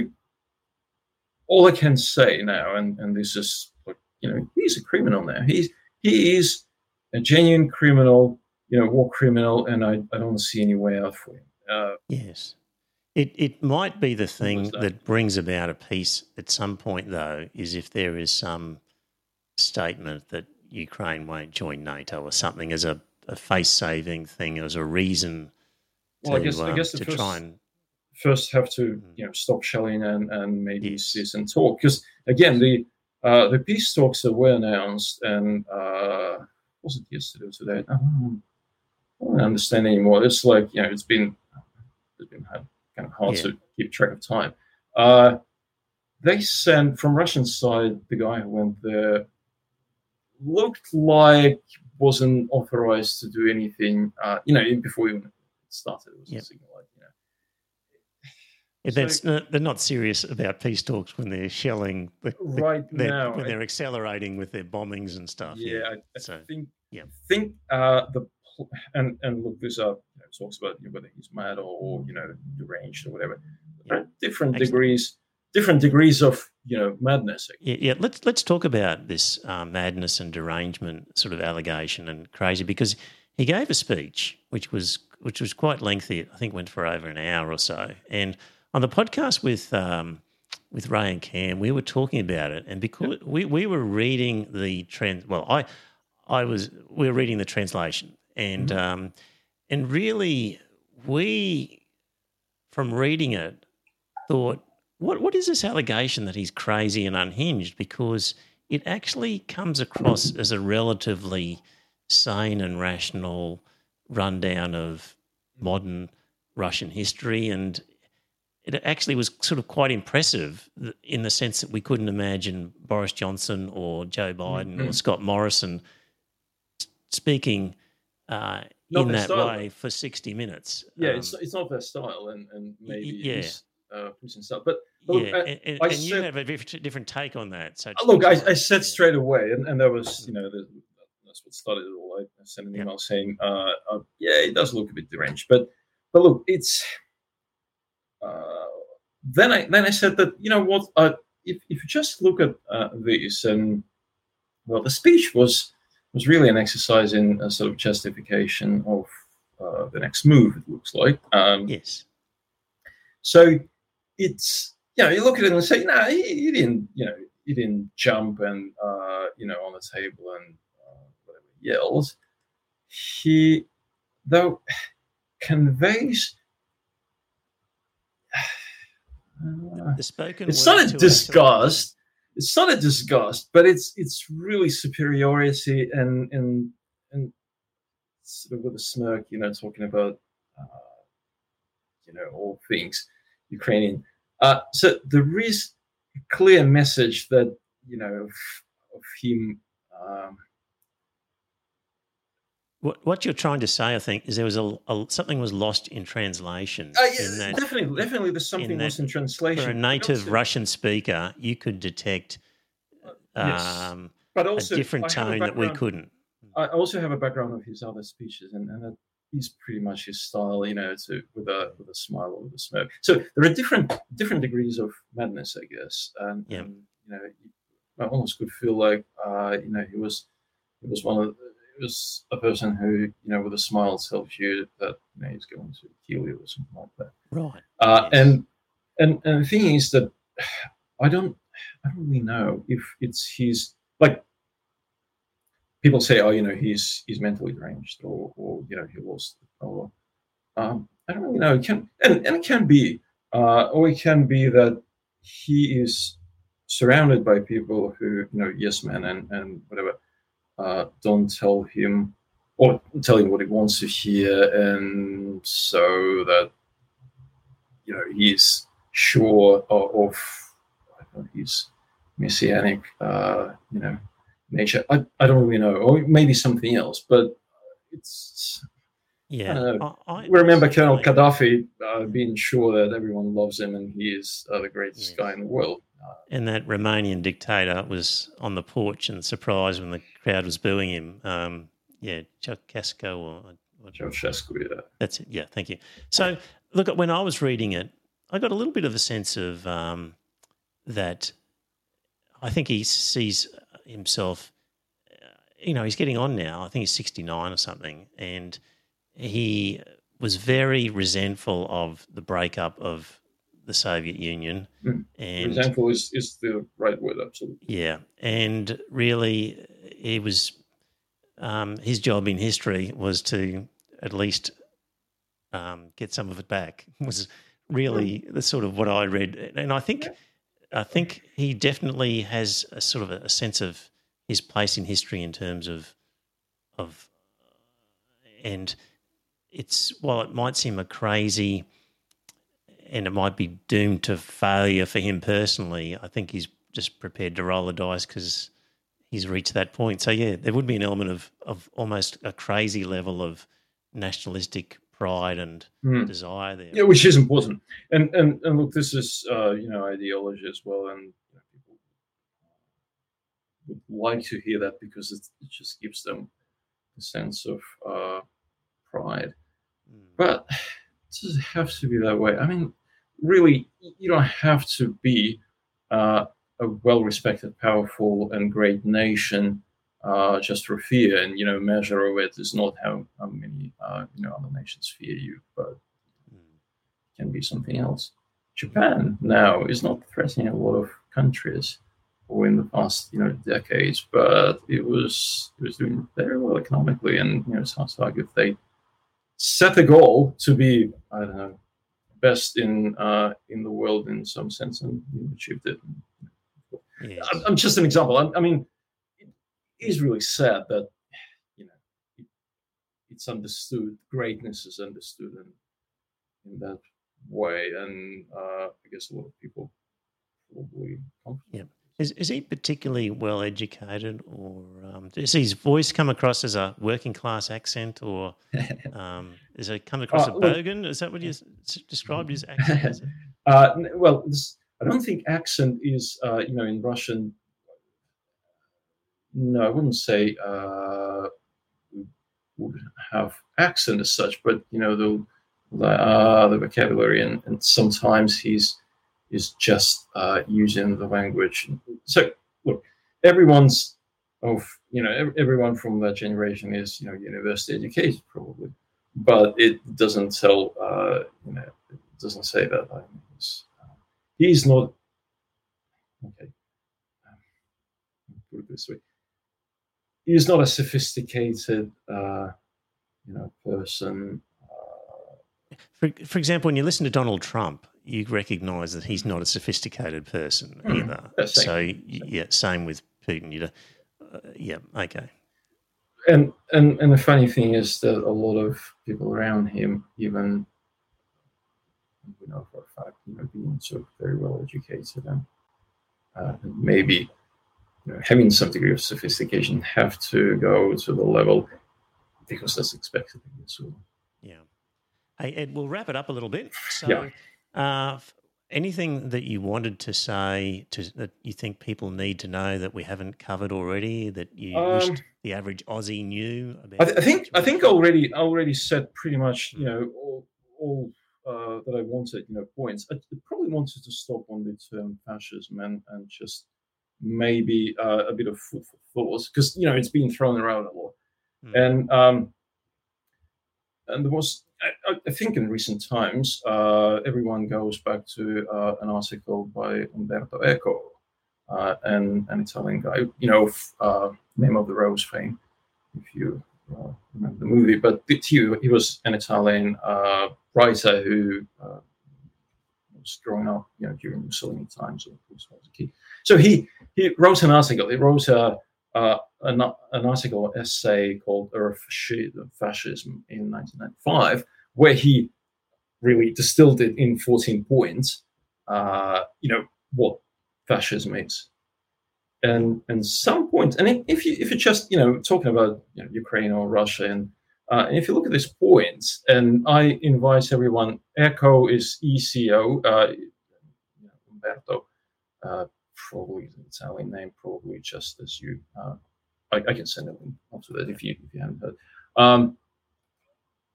all i can say now and and this is you know he's a criminal now he's he is a genuine criminal you know war criminal and i, I don't see any way out for him uh, yes it it might be the thing that? that brings about a peace at some point though is if there is some statement that Ukraine won't join NATO or something as a, a face saving thing, as a reason well, to, I guess, um, I guess to first, try and first have to mm. you know stop shelling and, and maybe yes. cease and talk because again the uh, the peace talks that were announced and uh, was it yesterday or today? I don't, I don't understand anymore. It's like you know it's been it's been kind of hard yeah. to keep track of time. Uh, they sent from Russian side the guy who went there looked like wasn't authorized to do anything. Uh, you know, before even started, it was yep. like you know. So, not, they're not serious about peace talks when they're shelling the, the, right they're, now when they're accelerating with their bombings and stuff. Yeah, yeah. I, I so, think. Yeah. think uh, the and and look, this know, talks about you know, whether he's mad or, or, you know deranged or whatever. Yeah. Different Excellent. degrees different degrees of you know madness. Yeah, yeah. Let's let's talk about this uh, madness and derangement sort of allegation and crazy because he gave a speech which was which was quite lengthy. I think went for over an hour or so. And on the podcast with um, with Ray and Cam, we were talking about it, and because we, we were reading the trend. Well, I I was we were reading the translation, and mm-hmm. um, and really we from reading it thought what what is this allegation that he's crazy and unhinged? Because it actually comes across as a relatively sane and rational rundown of modern Russian history, and it actually was sort of quite impressive in the sense that we couldn't imagine Boris Johnson or Joe Biden mm-hmm. or Scott Morrison speaking uh, in that style. way for 60 minutes. Yeah, um, it's, it's not their style, and, and maybe yeah. uh, Putin style. But yeah, I, and, and said, you have a different take on that. So look, I, I said straight away, and, and that was you know the, that's what started it all. I sent an email saying, uh, uh, yeah, it does look a bit deranged, but but look, it's. Uh, then I then I said that you know what uh, if if you just look at uh, this and well the speech was was really an exercise in a sort of justification of uh, the next move. It looks like um, yes. So it's you know, you look at it and say, no, nah, he, he, didn't, you know, he didn't jump and, uh, you know, on the table and uh, whatever yells. He, though, conveys. Uh, the spoken. It's not a disgust. It's not a disgust, but it's it's really superiority and and and sort of with a smirk, you know, talking about uh, you know all things Ukrainian uh, so there is a clear message that you know of, of him. Um, what, what you're trying to say, I think, is there was a, a something was lost in translation. Uh, yeah, in that, definitely, definitely, there's something in lost in translation. For a native Russian speaker, you could detect um, yes. but also, a different tone a that we couldn't. I also have a background of his other speeches, and, and he's pretty much his style, you know, to with a with a smile or with a smirk. So there are different different degrees of madness, I guess. And, yeah. and you know, I almost could feel like uh, you know he was he was one of he was a person who you know with a smile tells you that you know he's going to kill you or something like that. Right. Uh, yes. And and and the thing is that I don't I don't really know if it's his like people say, oh, you know, he's he's mentally deranged, or, or you know, he lost, or um, I don't really know. It can and, and it can be, uh, or it can be that he is surrounded by people who, you know, yes men and and whatever, uh, don't tell him or tell him what he wants to hear, and so that you know he's sure of, of his messianic, uh, you know, nature. I, I don't really know, or maybe something else, but it's. Yeah, I, I, we remember Colonel Gaddafi uh, being sure that everyone loves him and he is uh, the greatest yes. guy in the world. And that Romanian dictator was on the porch and surprised when the crowd was booing him. Um, yeah, Ceausescu or Ceausescu, yeah. That's it. Yeah, thank you. So, look, when I was reading it, I got a little bit of a sense of um, that. I think he sees himself. Uh, you know, he's getting on now. I think he's sixty nine or something, and he was very resentful of the breakup of the Soviet Union. Mm. And resentful is, is the right word, absolutely. Yeah, and really, he was um, his job in history was to at least um, get some of it back. Was really mm. the sort of what I read, and I think. I think he definitely has a sort of a, a sense of his place in history in terms of of and it's while it might seem a crazy and it might be doomed to failure for him personally, I think he's just prepared to roll the dice because he's reached that point. So yeah, there would be an element of of almost a crazy level of nationalistic pride and mm. desire there. Yeah, which is important. And and and look, this is uh, you know ideology as well, and people would like to hear that because it, it just gives them a sense of uh, pride. Mm. But it have to be that way? I mean, really, you don't have to be uh, a well-respected, powerful, and great nation uh, just for fear. And you know, measure of it is not how, how many uh, you know other nations fear you, but it can be something else. Japan now is not threatening a lot of countries, or in the past you know decades, but it was it was doing very well economically, and you know, it sounds like if they set a goal to be I don't know best in uh, in the world in some sense, and you achieved it. Yes. I'm, just an example. I, I, mean, it is really sad that you know it, it's understood. Greatness is understood in in that way, and uh, I guess a lot of people probably. Yeah. Is, is he particularly well educated, or um, does his voice come across as a working class accent, or um, is it come across uh, a bogan? Is that what you described his accent? uh, well, this, I don't think accent is, uh, you know, in Russian. No, I wouldn't say uh, would have accent as such, but you know the the, uh, the vocabulary, and, and sometimes he's is just uh, using the language. So look, everyone's of you know everyone from that generation is you know university educated probably, but it doesn't tell uh, you know it doesn't say that uh, he's not okay. Put it this way, he's not a sophisticated uh, you know person. Uh, for, for example, when you listen to Donald Trump, you recognise that he's not a sophisticated person mm. either. so yeah, same with Putin. You, uh, yeah, okay. And and and the funny thing is that a lot of people around him, even you know for a fact, you know, being so very well educated and uh, maybe you know, having some degree of sophistication, have to go to the level because that's expected. Yeah. Hey Ed, we'll wrap it up a little bit. So. Yeah uh, anything that you wanted to say to, that you think people need to know that we haven't covered already that you um, wished the average Aussie knew about? I, th- I think I think already already said pretty much you know all, all uh, that I wanted you know points. I probably wanted to stop on the term fascism and, and just maybe uh, a bit of food for thought because you know it's been thrown around a lot, mm. and um, and the most I, I, think in recent times, uh, everyone goes back to uh, an article by Umberto Eco, uh, an, an Italian guy, you know, uh, Name of the Rose fame, if you uh, remember the movie. But he, he was an Italian uh, writer who was growing up, you know, during Mussolini times. So he he wrote an article. He wrote a uh, an, an, article, essay called Fascism in 1995, where he really distilled it in 14 points, uh, you know, what fascism is. And and some points point, and if you if you're just you know talking about you know, Ukraine or Russia, and, uh, and if you look at these points, and I invite everyone, ECO is ECO, uh, Umberto, uh, probably an Italian name, probably just as you. Uh, I, I, can send a link after that if you if you haven't heard. Um,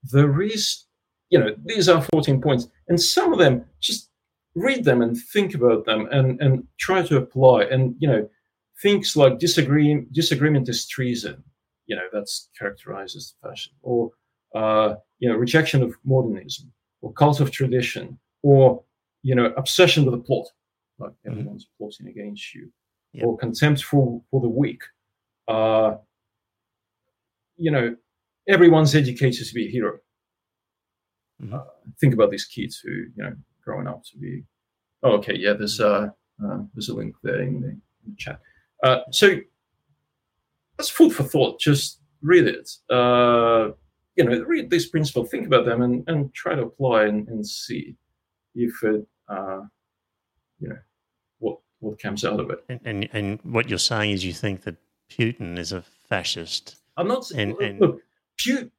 there is, you know, these are 14 points, and some of them just read them and think about them and and try to apply. And you know, things like disagree, disagreement is treason. You know, that's characterizes the fashion, or uh, you know, rejection of modernism, or cult of tradition, or you know, obsession with the plot, like mm-hmm. everyone's mm-hmm. plotting against you, yep. or contempt for for the weak. Uh, you know, everyone's educated to be a hero. Mm-hmm. Uh, think about these kids who, you know, growing up to be. Oh, okay, yeah. There's uh, uh there's a link there in the, in the chat. Uh, so that's food for thought. Just read it. Uh, you know, read these principles, think about them, and, and try to apply and, and see if it, uh, you know, what what comes out of it. And, and and what you're saying is you think that Putin is a fascist. I'm not. And, and look,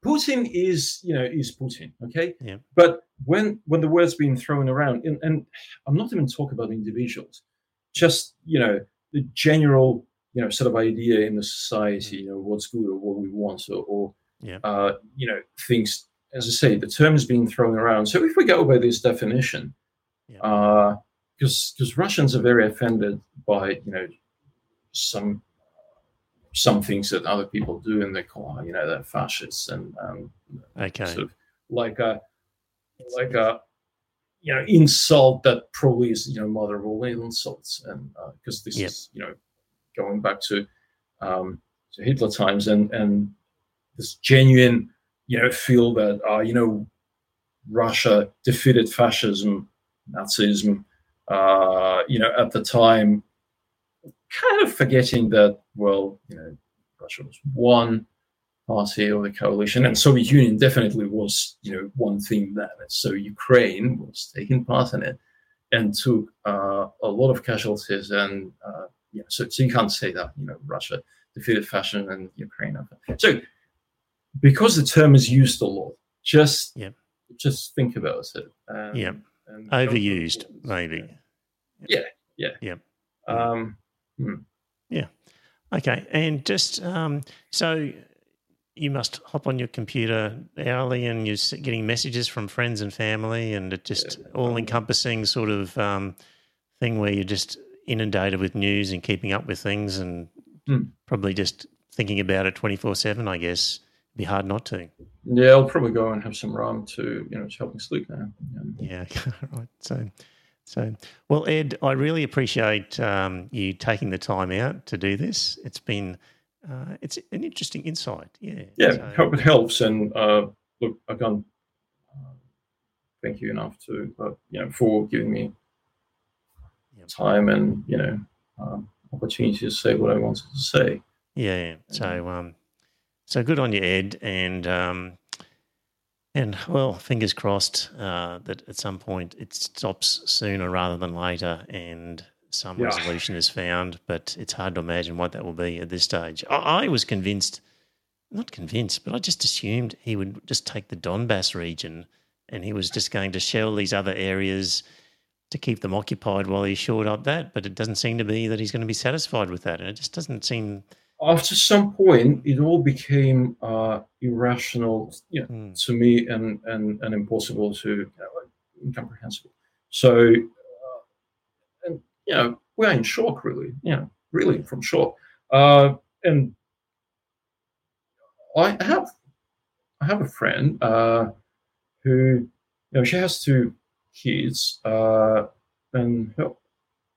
Putin is, you know, is Putin. Okay. Yeah. But when when the word's being thrown around, and, and I'm not even talking about individuals, just you know, the general, you know, sort of idea in the society, mm. you know, what's good or what we want, or, or yeah. uh, you know, things. As I say, the term is being thrown around. So if we go by this definition, yeah. uh, because because Russians are very offended by you know some some things that other people do, and they call you know they're fascists and um, okay. sort of like a like a you know insult that probably is you know mother of all insults, and because uh, this yep. is you know going back to um, to Hitler times and and this genuine you know feel that uh, you know Russia defeated fascism, Nazism, uh, you know at the time kind of forgetting that, well, you know, Russia was one party of the coalition, and Soviet Union definitely was, you know, one thing then. So Ukraine was taking part in it and took uh, a lot of casualties. And uh, yeah, so, so you can't say that, you know, Russia defeated fascism and Ukraine. So because the term is used a lot, just yeah. just think about it. Um, yeah, overused maybe. Yeah, yeah, yeah. Um, Mm. Yeah. Okay. And just um, so you must hop on your computer hourly and you're getting messages from friends and family and it just yeah. all encompassing sort of um, thing where you're just inundated with news and keeping up with things and mm. probably just thinking about it 24 7, I guess. It'd be hard not to. Yeah, I'll probably go and have some rum to, you know, to help me sleep now. Yeah, yeah right. So, so, well, Ed, I really appreciate um, you taking the time out to do this. It's been uh, it's an interesting insight. Yeah, yeah, so, hope it helps. And uh, look, I can't uh, thank you enough to uh, you know for giving me yep. time and you know um, opportunity to say what I wanted to say. Yeah. So, um, so good on you, Ed, and um, and well, fingers crossed uh, that at some point it stops sooner rather than later and some yeah. resolution is found. But it's hard to imagine what that will be at this stage. I, I was convinced, not convinced, but I just assumed he would just take the Donbass region and he was just going to shell these other areas to keep them occupied while he shored up that. But it doesn't seem to be that he's going to be satisfied with that. And it just doesn't seem after some point, it all became uh, irrational you know, mm. to me and, and, and impossible to, you know, incomprehensible. So, uh, and, you know, we're in shock, really, you know, really from shock. Uh, and I have, I have a friend uh, who, you know, she has two kids, uh, and her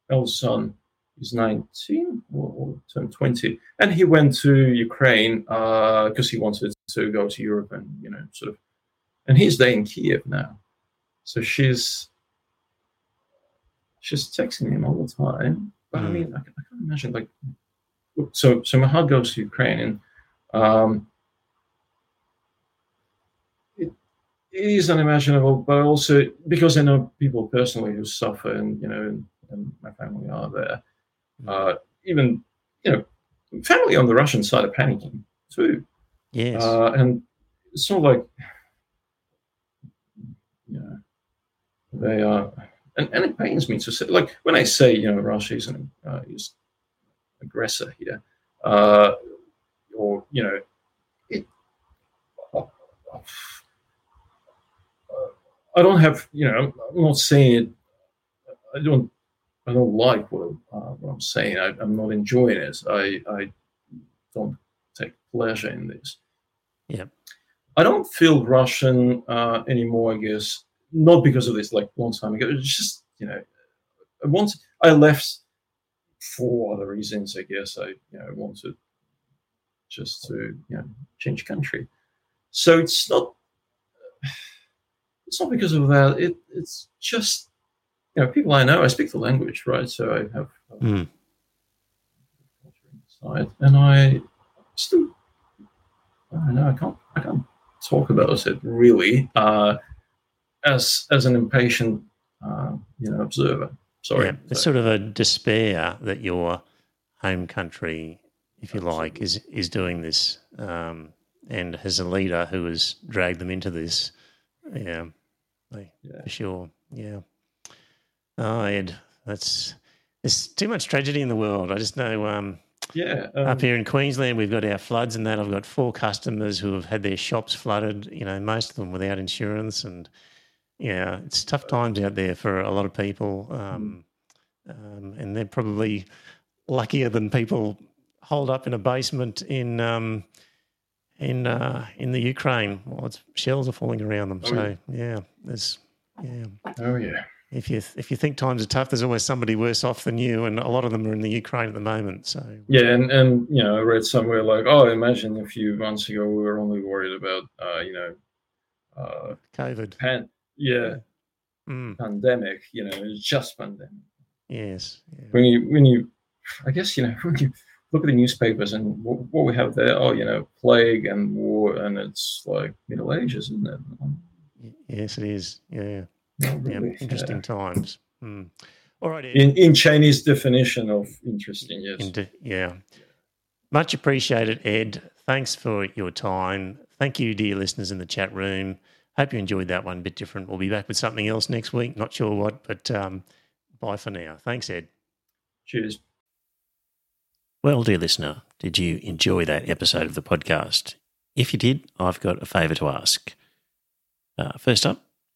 eldest son he's 19 or, or turned 20 and he went to ukraine because uh, he wanted to go to europe and you know sort of and he's there in kiev now so she's she's texting him all the time but mm. i hmm. mean I, I, can't imagine like so so my heart goes to ukraine and um it, it is unimaginable but also because i know people personally who suffer and you know and, and my family are there uh, even you know, family on the Russian side are panicking too. Yes, uh, and it's not like you know they are, and, and it pains me to say like when I say you know Russia is an uh, is aggressor here, uh, or you know it. I don't have, you know, I'm not saying it. I don't, I don't like what, uh, what I'm saying. I, am not enjoying it. I, I don't take pleasure in this. Yeah. I don't feel Russian uh, anymore. I guess not because of this. Like long time ago, it's just you know, once I left for other reasons. I guess I you know wanted just to you know change country. So it's not it's not because of that. It it's just you know people I know. I speak the language, right? So I have mm. side, and I still I don't know. I can't I can't talk about it really uh, as as an impatient uh, you know observer. Sorry, yeah, it's sort of a despair that your home country, if you Absolutely. like, is is doing this, um, and has a leader who has dragged them into this. Yeah, yeah. for sure. Yeah. Oh, Ed, that's there's too much tragedy in the world. I just know. Um, yeah. Um, up here in Queensland, we've got our floods and that. I've got four customers who have had their shops flooded. You know, most of them without insurance, and yeah, it's tough times out there for a lot of people. Um, um, and they're probably luckier than people holed up in a basement in um, in uh, in the Ukraine. Well, it's, shells are falling around them. Oh, so yeah. yeah, there's yeah. Oh yeah if you if you think times are tough, there's always somebody worse off than you, and a lot of them are in the Ukraine at the moment. So yeah, and and you know, I read somewhere like, oh, imagine a few months ago we were only worried about uh, you know, uh, COVID, pan, yeah, mm. pandemic. You know, it's just pandemic. Yes. Yeah. When you when you, I guess you know when you look at the newspapers and what, what we have there, oh, you know, plague and war, and it's like Middle Ages, isn't it? Yes, it is. Yeah. Really. Yeah, interesting yeah. times. Mm. All right. Ed. In in Chinese definition of interesting, yes. De- yeah. Much appreciated, Ed. Thanks for your time. Thank you, dear listeners in the chat room. Hope you enjoyed that one. A bit different. We'll be back with something else next week. Not sure what, but um, bye for now. Thanks, Ed. Cheers. Well, dear listener, did you enjoy that episode of the podcast? If you did, I've got a favour to ask. Uh, first up,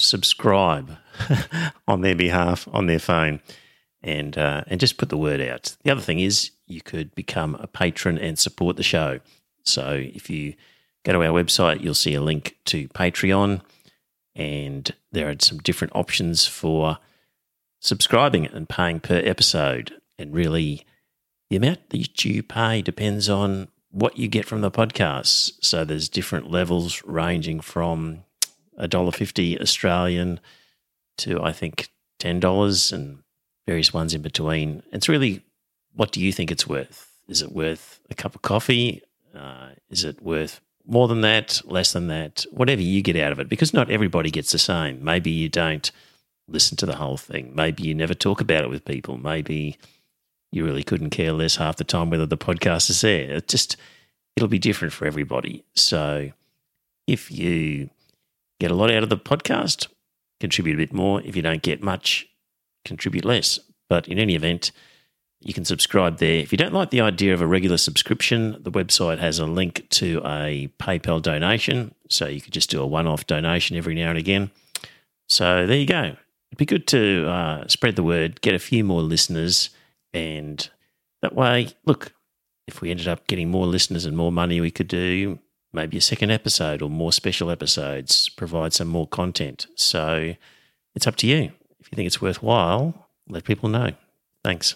subscribe on their behalf on their phone and uh, and just put the word out. The other thing is you could become a patron and support the show. So if you go to our website, you'll see a link to Patreon, and there are some different options for subscribing and paying per episode. And really, the amount that you pay depends on what you get from the podcast. So there's different levels ranging from a dollar fifty Australian to I think ten dollars and various ones in between. It's really what do you think it's worth? Is it worth a cup of coffee? Uh, is it worth more than that, less than that? Whatever you get out of it, because not everybody gets the same. Maybe you don't listen to the whole thing. Maybe you never talk about it with people. Maybe you really couldn't care less half the time whether the podcast is there. It just it'll be different for everybody. So if you get a lot out of the podcast, contribute a bit more. If you don't get much, contribute less. But in any event, you can subscribe there. If you don't like the idea of a regular subscription, the website has a link to a PayPal donation. So you could just do a one off donation every now and again. So there you go. It'd be good to uh, spread the word, get a few more listeners, and that way, look, if we ended up getting more listeners and more money, we could do maybe a second episode or more special episodes, provide some more content. So it's up to you. If you think it's worthwhile, let people know. Thanks.